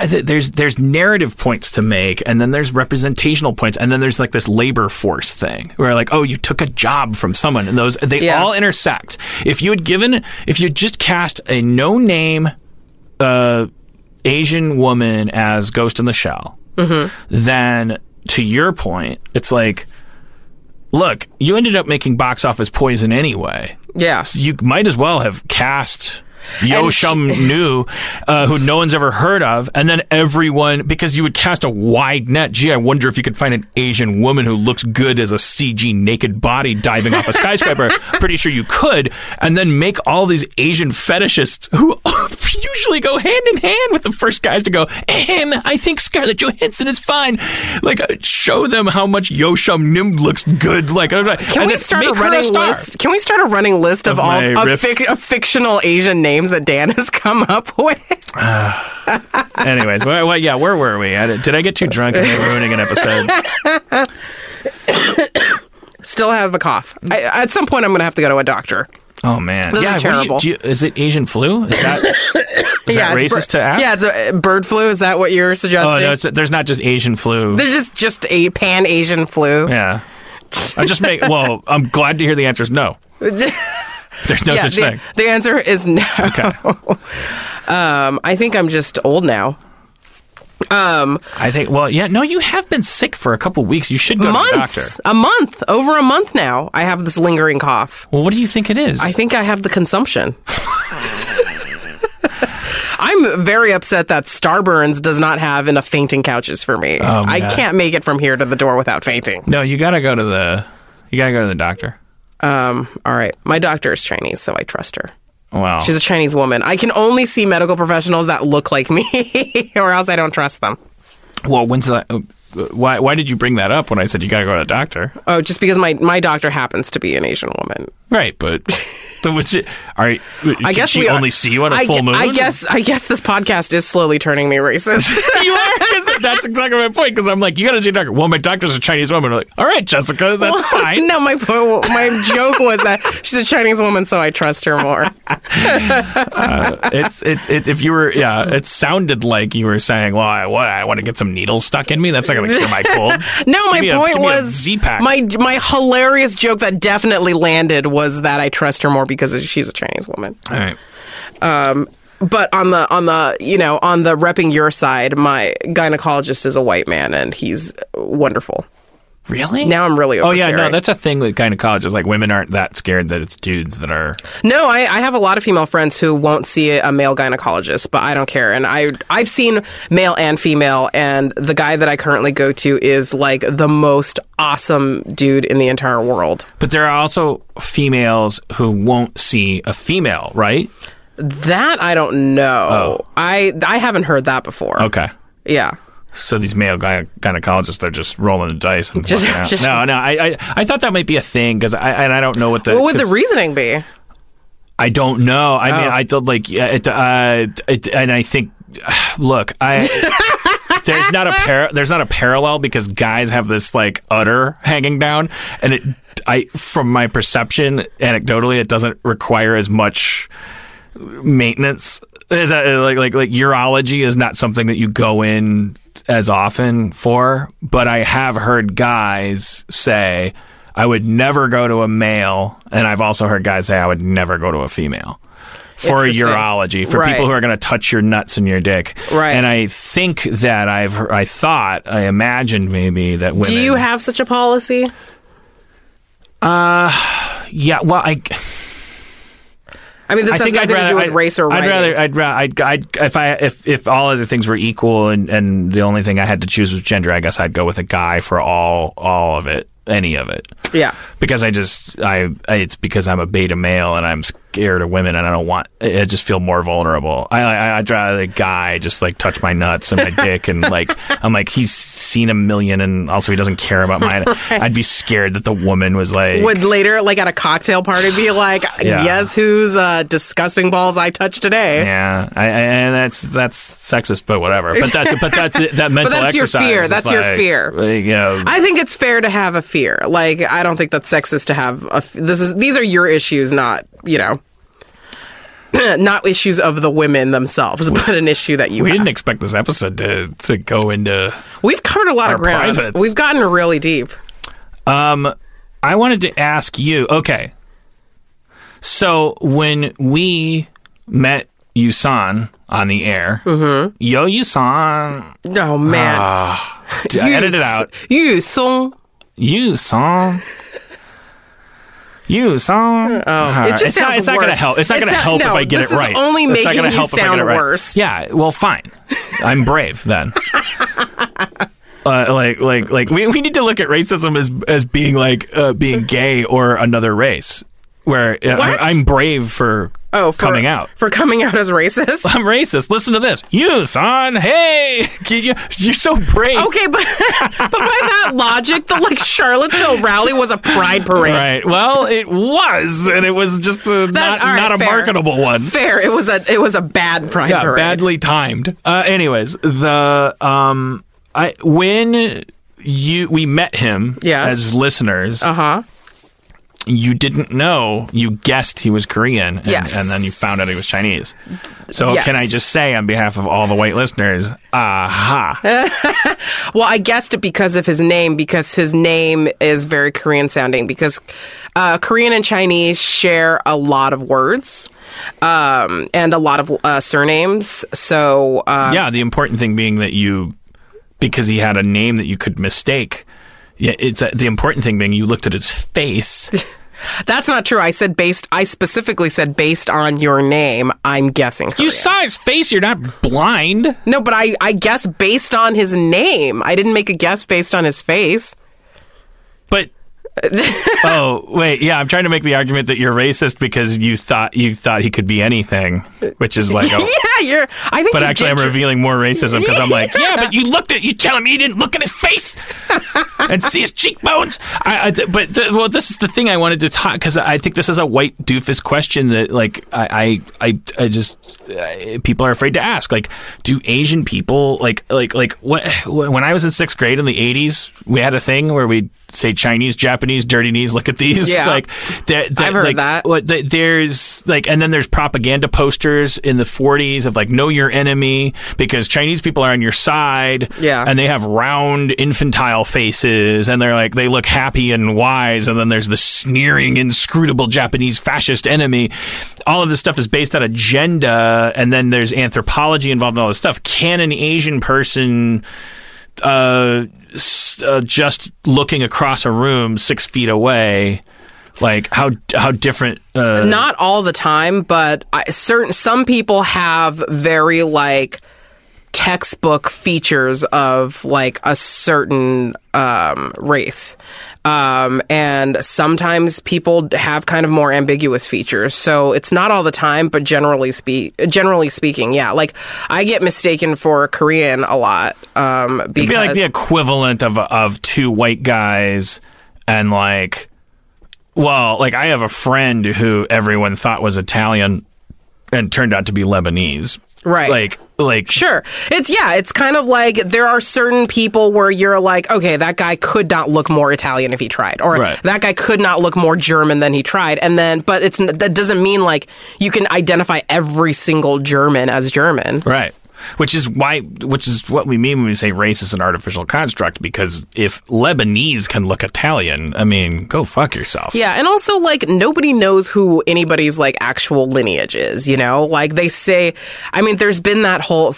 so there's there's narrative points to make, and then there's representational points, and then there's like this labor force thing where like, oh, you took a job from someone, and those they Yeah. all intersect. If you had given, if you just cast a no name, uh, Asian woman as Ghost in the Shell, then to your point, it's like, look, you ended up making box office poison anyway. yeah. You might as well have cast Yo Shum Nu, uh, who no one's ever heard of, and then everyone because you would cast a wide net. Gee, I wonder if you could find an Asian woman who looks good as a CG naked body diving off a skyscraper. Pretty sure you could, and then make all these Asian fetishists who usually go hand in hand with the first guys to go. Ahem, I think Scarlett Johansson is fine. Like uh, show them how much Yo Shum Nim looks good. Like Can we start a running list? Can we start a running list of, Of all of, fic- of fictional Asian names that Dan has come up with? Anyways, well, well, yeah, where were we? I, did I get too drunk and I'm ruining an episode? Still have a cough. I, at some point, I'm going to have to go to a doctor. Oh man, This yeah. is do you- terrible. do you- is it Asian flu? Is that is that racist bir- to ask? Yeah, it's a, bird flu. Is that what you're suggesting? Oh no, it's, there's not just Asian flu. There's just just a pan Asian flu. yeah. I just make. Well, I'm glad to hear the answer is no. There's no Yeah, such the, thing. the answer is no. Okay. Um, I think I'm just old now. Um, I think. Well, yeah. No, you have been sick for a couple weeks. You should go to the doctor. a month, over a month now. I have this lingering cough. Well, what do you think it is? I think I have the consumption. I'm very upset that Starburns does not have enough fainting couches for me. Oh, I can't make it from here to the door without fainting. no, you gotta go to the. You gotta go to the doctor. Um, all right. My doctor is Chinese, so I trust her. Wow. She's a Chinese woman. I can only see medical professionals that look like me, or else I don't trust them. well, when's that? uh, Why? Why did you bring that up when I said you gotta go to the doctor? Oh, just because my, my doctor happens to be an Asian woman. Right, but. what's it, all right. I guess she we are- only see you on a I full moon. I guess I guess this podcast is slowly turning me racist. you are. that's exactly my point. Because I'm like, you got to see a doctor. Well, my doctor's a Chinese woman. I'm like, all right, Jessica, that's fine. no, my my joke was that she's a Chinese woman, so I trust her more. Uh, it's, it's it's if you were yeah, it sounded like you were saying, well, I, what I want to get some needles stuck in me. That's not going to cure my cold. No, my Give a- point a was my my hilarious joke that definitely landed was that I trust her more because she's a Chinese woman. all right. Um, but on the on the you know on the repping your side, my gynecologist is a white man and he's wonderful. Really? Now I'm really Oh yeah, no, that's a thing with gynecologists. Like women aren't that scared that it's dudes that are. No, I, I have a lot of female friends who won't see a male gynecologist, but I don't care. And I I've seen male and female, and the guy that I currently go to is like the most awesome dude in the entire world. But there are also females who won't see a female, right? That I don't know. Oh. I I haven't heard that before. Oh. Okay. Yeah. So these male gyne- gynecologists, they're just rolling the dice and Just- just- no, no. I, I, I thought that might be a thing because I, and I don't know what the. What would the reasoning be? I don't know. I mean, I don't like yeah, it, uh, it, and I think, look, I. There's not a par- there's not a parallel because guys have this like udder hanging down, and it I from my perception anecdotally it doesn't require as much maintenance. Like like like urology is not something that you go in as often for, but I have heard guys say I would never go to a male, and I've also heard guys say I would never go to a female for urology for Right. people who are going to touch your nuts and your dick. Right. And I think that I've I thought I imagined maybe that women. Do you have such a policy? Uh, yeah. Well, I. I mean, this I has nothing rather, to do with I'd, race or I'd rather, I'd rather, I'd, I'd, if I, if, if all other things were equal and, and the only thing I had to choose was gender, I guess I'd go with a guy for all, all of it, any of it. yeah. Because I just, I, I it's because I'm a beta male and I'm scared of women and I don't want, I just feel more vulnerable. I, I, I'd rather a guy just like touch my nuts and my dick and like, I'm like, he's seen a million and also he doesn't care about mine. I'd be scared that the woman was like, Would later, like at a cocktail party, be like, Yeah. "Guess whose uh, disgusting balls I touched today?" Yeah, I, I, and that's that's sexist, but whatever. But that's but that's that mental that's your fear. That's your like, fear. like, You know, I think it's fair to have a fear. Like, I don't think that's sexist to have a. This is these are your issues, not you know, not issues of the women themselves, but an issue that you. we have. didn't expect this episode to to go into. We've covered a lot of ground. privates. We've gotten really deep. Um, I wanted to ask you. Okay, so when we met Yusan on the air, Mm-hmm. Yo Yusan, Oh man, I edited it out. You song. Yusan. You saw. Oh, it just it's not, sounds it's not gonna help. It's not It's gonna not- help if I get it right. only It's not making you help if I get sound it right. worse. Yeah. Well, fine. I'm brave then. Uh, like, like, like, we, we need to look at racism as as being like uh, being gay or another race. Where uh? I, am brave for Oh, for, coming out. for coming out as racist. I'm racist. Listen to this. You, son. Hey, you, you're so brave. Okay, but but by that logic, the like Charlottesville rally was a pride parade. Right. Well, it was, and it was just a, not, all right, not a fair. marketable one. Fair. It was a it was a bad pride Yeah, parade. badly timed. Uh, anyways, the um, I when you we met him Yes. as listeners, Uh huh. You didn't know. You guessed he was Korean, and, Yes. and then you found out he was Chinese. So Yes. can I just say on behalf of all the white listeners, aha! Well, I guessed it because of his name, because his name is very Korean sounding. Because uh, Korean and Chinese share a lot of words um, and a lot of uh, surnames. So uh, yeah, the important thing being that you, because he had a name that you could mistake. Yeah, it's uh, the important thing being you looked at his face. that's not true. I said based. I specifically said based on your name. I'm guessing. You saw his face. You're not blind. no, but I I guess based on his name. I didn't make a guess based on his face. Oh wait, yeah, I'm trying to make the argument that you're racist because you thought you thought he could be anything, which is like, a, yeah, you're. I think. but actually, I'm tr- revealing more racism because I'm like, yeah, but you looked at you telling me you didn't look at his face and see his cheekbones. I, I but the, well, this is the thing I wanted to talk because I think this is a white doofus question that like I I I, I just uh, people are afraid to ask. Like, do Asian people like like like what when I was in sixth grade in the '80s, we had a thing where we'd say Chinese, Japanese, dirty knees. Look at these. Yeah. like I've heard like, that. What the, there's like, and then there's propaganda posters in the 40s of like know your enemy because Chinese people are on your side. Yeah. and they have round infantile faces, and they're like they look happy and wise, and then there's the sneering, inscrutable Japanese fascist enemy. All of this stuff is based on agenda, and then there's anthropology involved in all this stuff. Can an Asian person uh, uh, just looking across a room six feet away, like how how different. Uh, not all the time, but I, certain some people have very like textbook features of like a certain um, race. Um, and sometimes people have kind of more ambiguous features. So it's not all the time, but generally speak, generally speaking, yeah. Like I get mistaken for Korean a lot. Um, it'd because be like the equivalent of of two white guys and like. Well, like I have a friend who everyone thought was Italian and turned out to be Lebanese. Right. Like like Sure. It's yeah, it's kind of like there are certain people where you're like, okay, that guy could not look more Italian if he tried or Right. that guy could not look more German than he tried. And then but it's that doesn't mean like you can identify every single German as German. Right. Which is why, which is what we mean when we say race is an artificial construct. Because if Lebanese can look Italian, I mean, go fuck yourself. Yeah, and also like nobody knows who anybody's like actual lineage is, you know? Like they say I mean there's been that whole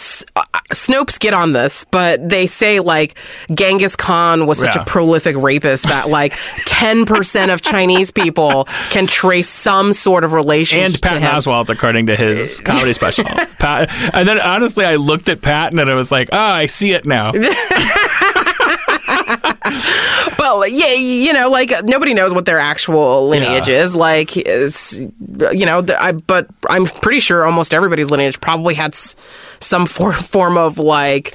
Snopes get on this, but they say like Genghis Khan was such Yeah. a prolific rapist that like 10% of Chinese people can trace some sort of relation And Patton. Oswalt, according to his comedy special. Pat, and then honestly, I looked at Patton and I was like, oh, I see it now. Like, yeah, you know, like nobody knows what their actual lineage Yeah. is. Like, you know, I, but I'm pretty sure almost everybody's lineage probably had some for, form of like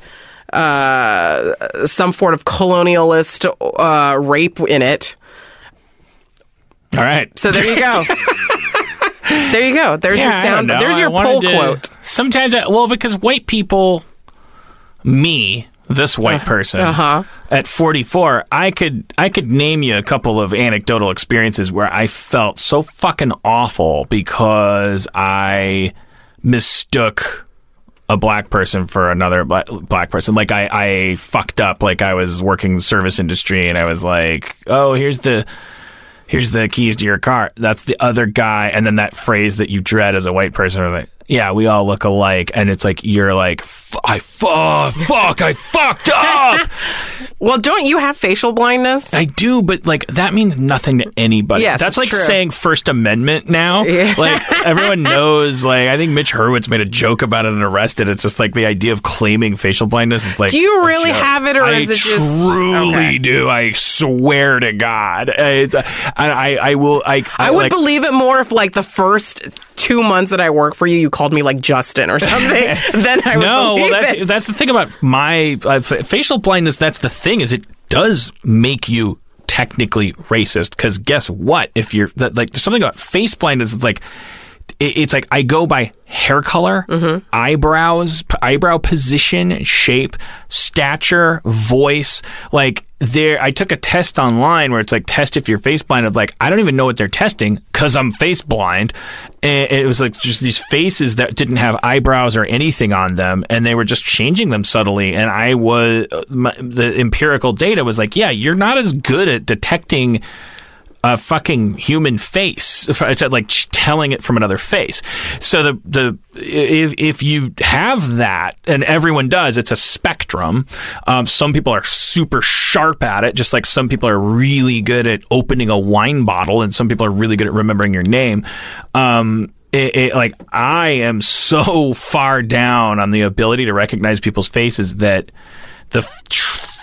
uh, some sort of colonialist uh, rape in it. All right. So there you go. there you go. There's your Yeah, don't sound. There's your poll to- quote. Sometimes, I, well, because white people, me, this white person, uh-huh. at 44, I could I could name you a couple of anecdotal experiences where I felt so fucking awful because I mistook a black person for another black, black person. Like I, I fucked up. Like I was working the service industry and I was like, oh, here's the here's the keys to your car. That's the other guy. And then that phrase that you dread as a white person, are like, yeah, we all look alike. And it's like, you're like, I fu- fuck, I fucked up. Well, don't you have facial blindness? I do, but like that means nothing to anybody. Yes, That's like true. saying First Amendment now. Like everyone knows. Like I think Mitch Hurwitz made a joke about it and arrested. It's just like the idea of claiming facial blindness. It's like, Do you really have it, or I is it just- truly Okay. do? I swear to God. It's, uh, I, I I will. I I would like, believe it more if, like, the first two months that I work for you, you called me like Justin or something. then I would no, well, that's that's the thing about my uh, facial blindness. That's the thing is it does make you technically racist. Because guess what? If you're that, like, there's something about face blindness. It's like it, it's like I go by hair color, Mm-hmm. eyebrows, p- eyebrow position, shape, stature, voice. Like there, I took a test online where it's like test if you're face blind. Of like I don't even know what they're testing because I'm face blind. And it was like just these faces that didn't have eyebrows or anything on them, and they were just changing them subtly. And I was my, the empirical data was like, yeah, you're not as good at detecting a fucking human face, it's like telling it from another face. So the the if if you have that, and everyone does, it's a spectrum. Um, some people are super sharp at it, just like some people are really good at opening a wine bottle, and some people are really good at remembering your name. Um, it, it, like I am so far down on the ability to recognize people's faces that the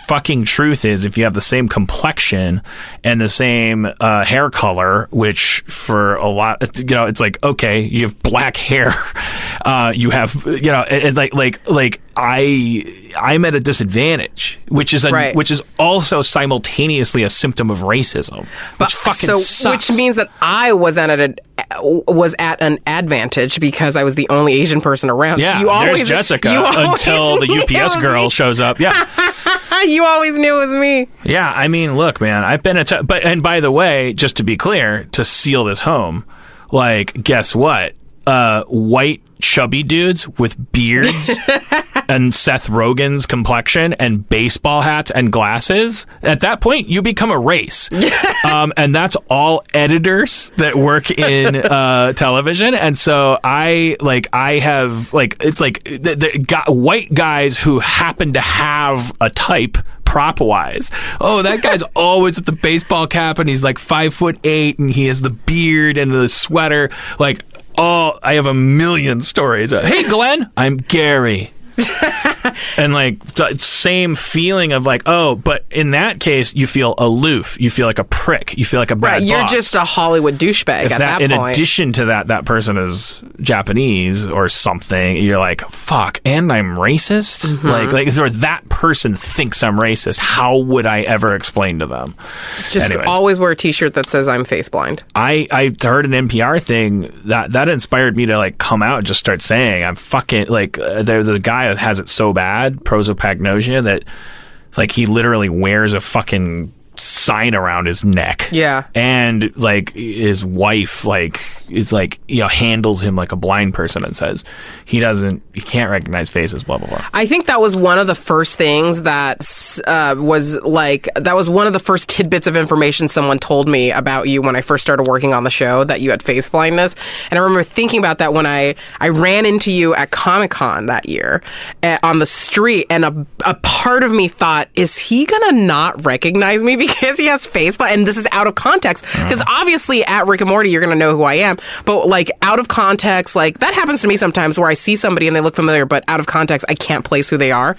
fucking truth is if you have the same complexion and the same uh, hair color which for a lot you know it's like okay you have black hair uh, you have you know and, and like like like i i'm at a disadvantage which is a Right. which is also simultaneously a symptom of racism which fucking so, sucks which means that I was at a was at an advantage because I was the only Asian person around. yeah so you always, there's jessica you always until the ups girl me. shows up yeah you always knew it was me. Yeah, I mean, look, man, I've been a t- but and by the way, just to be clear, to seal this home, like guess what? Uh white chubby dudes with beards and Seth Rogen's complexion and baseball hats and glasses. At that point, you become a race. um, and that's all editors that work in uh, television. And so I like I have like it's like the, the white guys who happen to have a type prop wise. Oh, that guy's always with the baseball cap and he's like five foot eight and he has the beard and the sweater. Like, oh, I have a million stories. Hey, Glenn, I'm Gary. and like same feeling of like oh but in that case you feel aloof you feel like a prick you feel like a bad Right, you're boss. just a Hollywood douchebag if at that, that, in point. addition to that that person is japanese or something you're like fuck and i'm racist Mm-hmm. like like or that person thinks i'm racist how would i ever explain to them just Anyway. always wear a T-shirt that says "I'm face blind." I I heard an NPR thing that that inspired me to like come out and just start saying I'm fucking like uh, there's a has it so bad prosopagnosia that like he literally wears a fucking sign around his neck. Yeah. And like his wife like is like you know handles him like a blind person and says he doesn't he can't recognize faces blah blah blah. I think that was one of the first things that uh, was like that was one of the first tidbits of information someone told me about you when I first started working on the show that you had face blindness. And I remember thinking about that when I I ran into you at Comic Con that year uh, on the street, and a a part of me thought, is he gonna not recognize me because he has face blind? And this is out of context because obviously at Rick and Morty you're gonna know who I am, but like out of context, like that happens to me sometimes where I see somebody and they look familiar, but out of context I can't place who they are.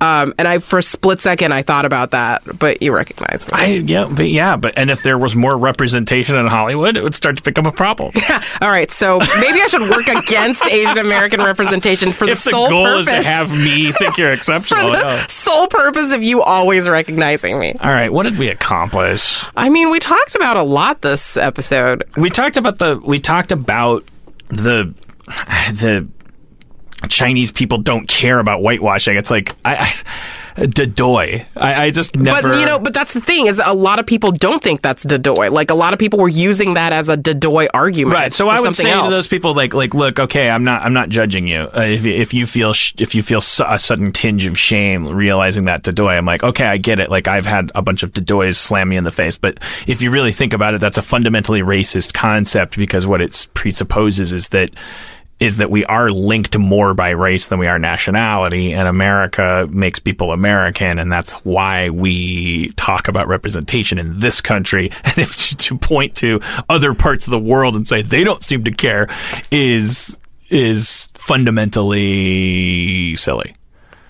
Um, and I for a split second I thought about that, but you recognize me. I yeah, but yeah, but and if there was more representation in Hollywood, it would start to become a problem. Yeah. All right, so maybe I should work against Asian American representation for the if the sole goal purpose is to have me think you're for exceptional, the yeah. sole purpose of you always recognizing me. All right, what did we accomplish? I mean, we talked about a lot this episode. We talked about the we talked about the the Chinese people don't care about whitewashing. It's like I, I Dadoy. I, I just never. But you know, but that's the thing is a lot of people don't think that's Dadoy. Like a lot of people were using that as a Dadoy argument. Right, so I would say else. to those people, like, like, look, okay, I'm not, I'm not judging you. Uh, if, you- if you feel, sh- if you feel su- a sudden tinge of shame realizing that Dadoy, I'm like, okay, I get it. Like, I've had a bunch of Dadoys slam me in the face, but if you really think about it, that's a fundamentally racist concept because what it presupposes is that is that we are linked more by race than we are nationality, and America makes people American, and that's why we talk about representation in this country. And if to point to other parts of the world and say they don't seem to care is is fundamentally silly.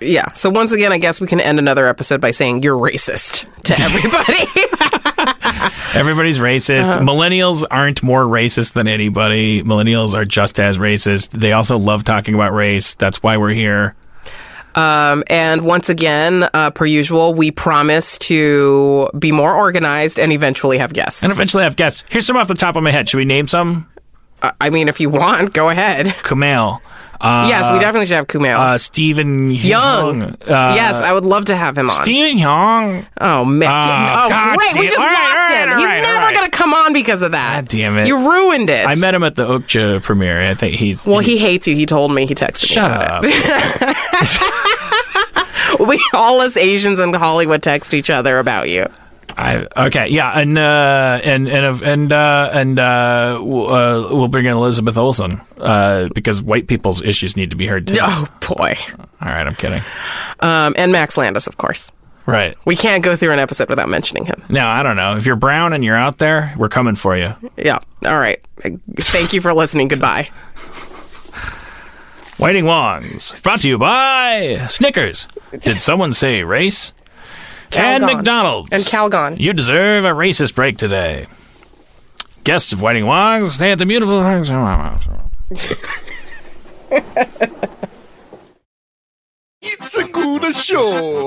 Yeah. So once again, I guess we can end another episode by saying you're racist to everybody. Everybody's racist. Uh-huh. Millennials aren't more racist than anybody. Millennials are just as racist. They also love talking about race. That's why we're here. um, and once again, uh, per usual, we promise to be more organized and eventually have guests. And eventually have guests. Here's some off the top of my head. Should we name some? Uh, I mean, if you want, go ahead. Kumail. Uh, yes, we definitely should have Kumail. uh, Steven Yeun. Yeun. Uh, yes, I would love to have him on. Steven Yeun. Oh man! Ah, oh God great! We just right, lost right, him. all He's right, never right. gonna come on because of that. God damn it. You ruined it. I met him at the Okja premiere. I think he's. well, he hates you. He told me. He texted Shut me. about up. it. We all us Asians in Hollywood text each other about you. I, okay, yeah, and uh, and and and uh, and uh, uh, we'll bring in Elizabeth Olsen uh, because white people's issues need to be heard too. Oh boy. All right, I'm kidding. Um, and Max Landis, of course. Right We can't go through an episode without mentioning him. No, I don't know if you're brown and you're out there, we're coming for you. Yeah. All right. Thank you for listening. Goodbye. Whiting Wongs brought to you by Snickers. Did someone say race? And Calgon. McDonald's And Calgon. You deserve a racist break today. Guests of Whiting Wongs stay at the beautiful. It's a good show.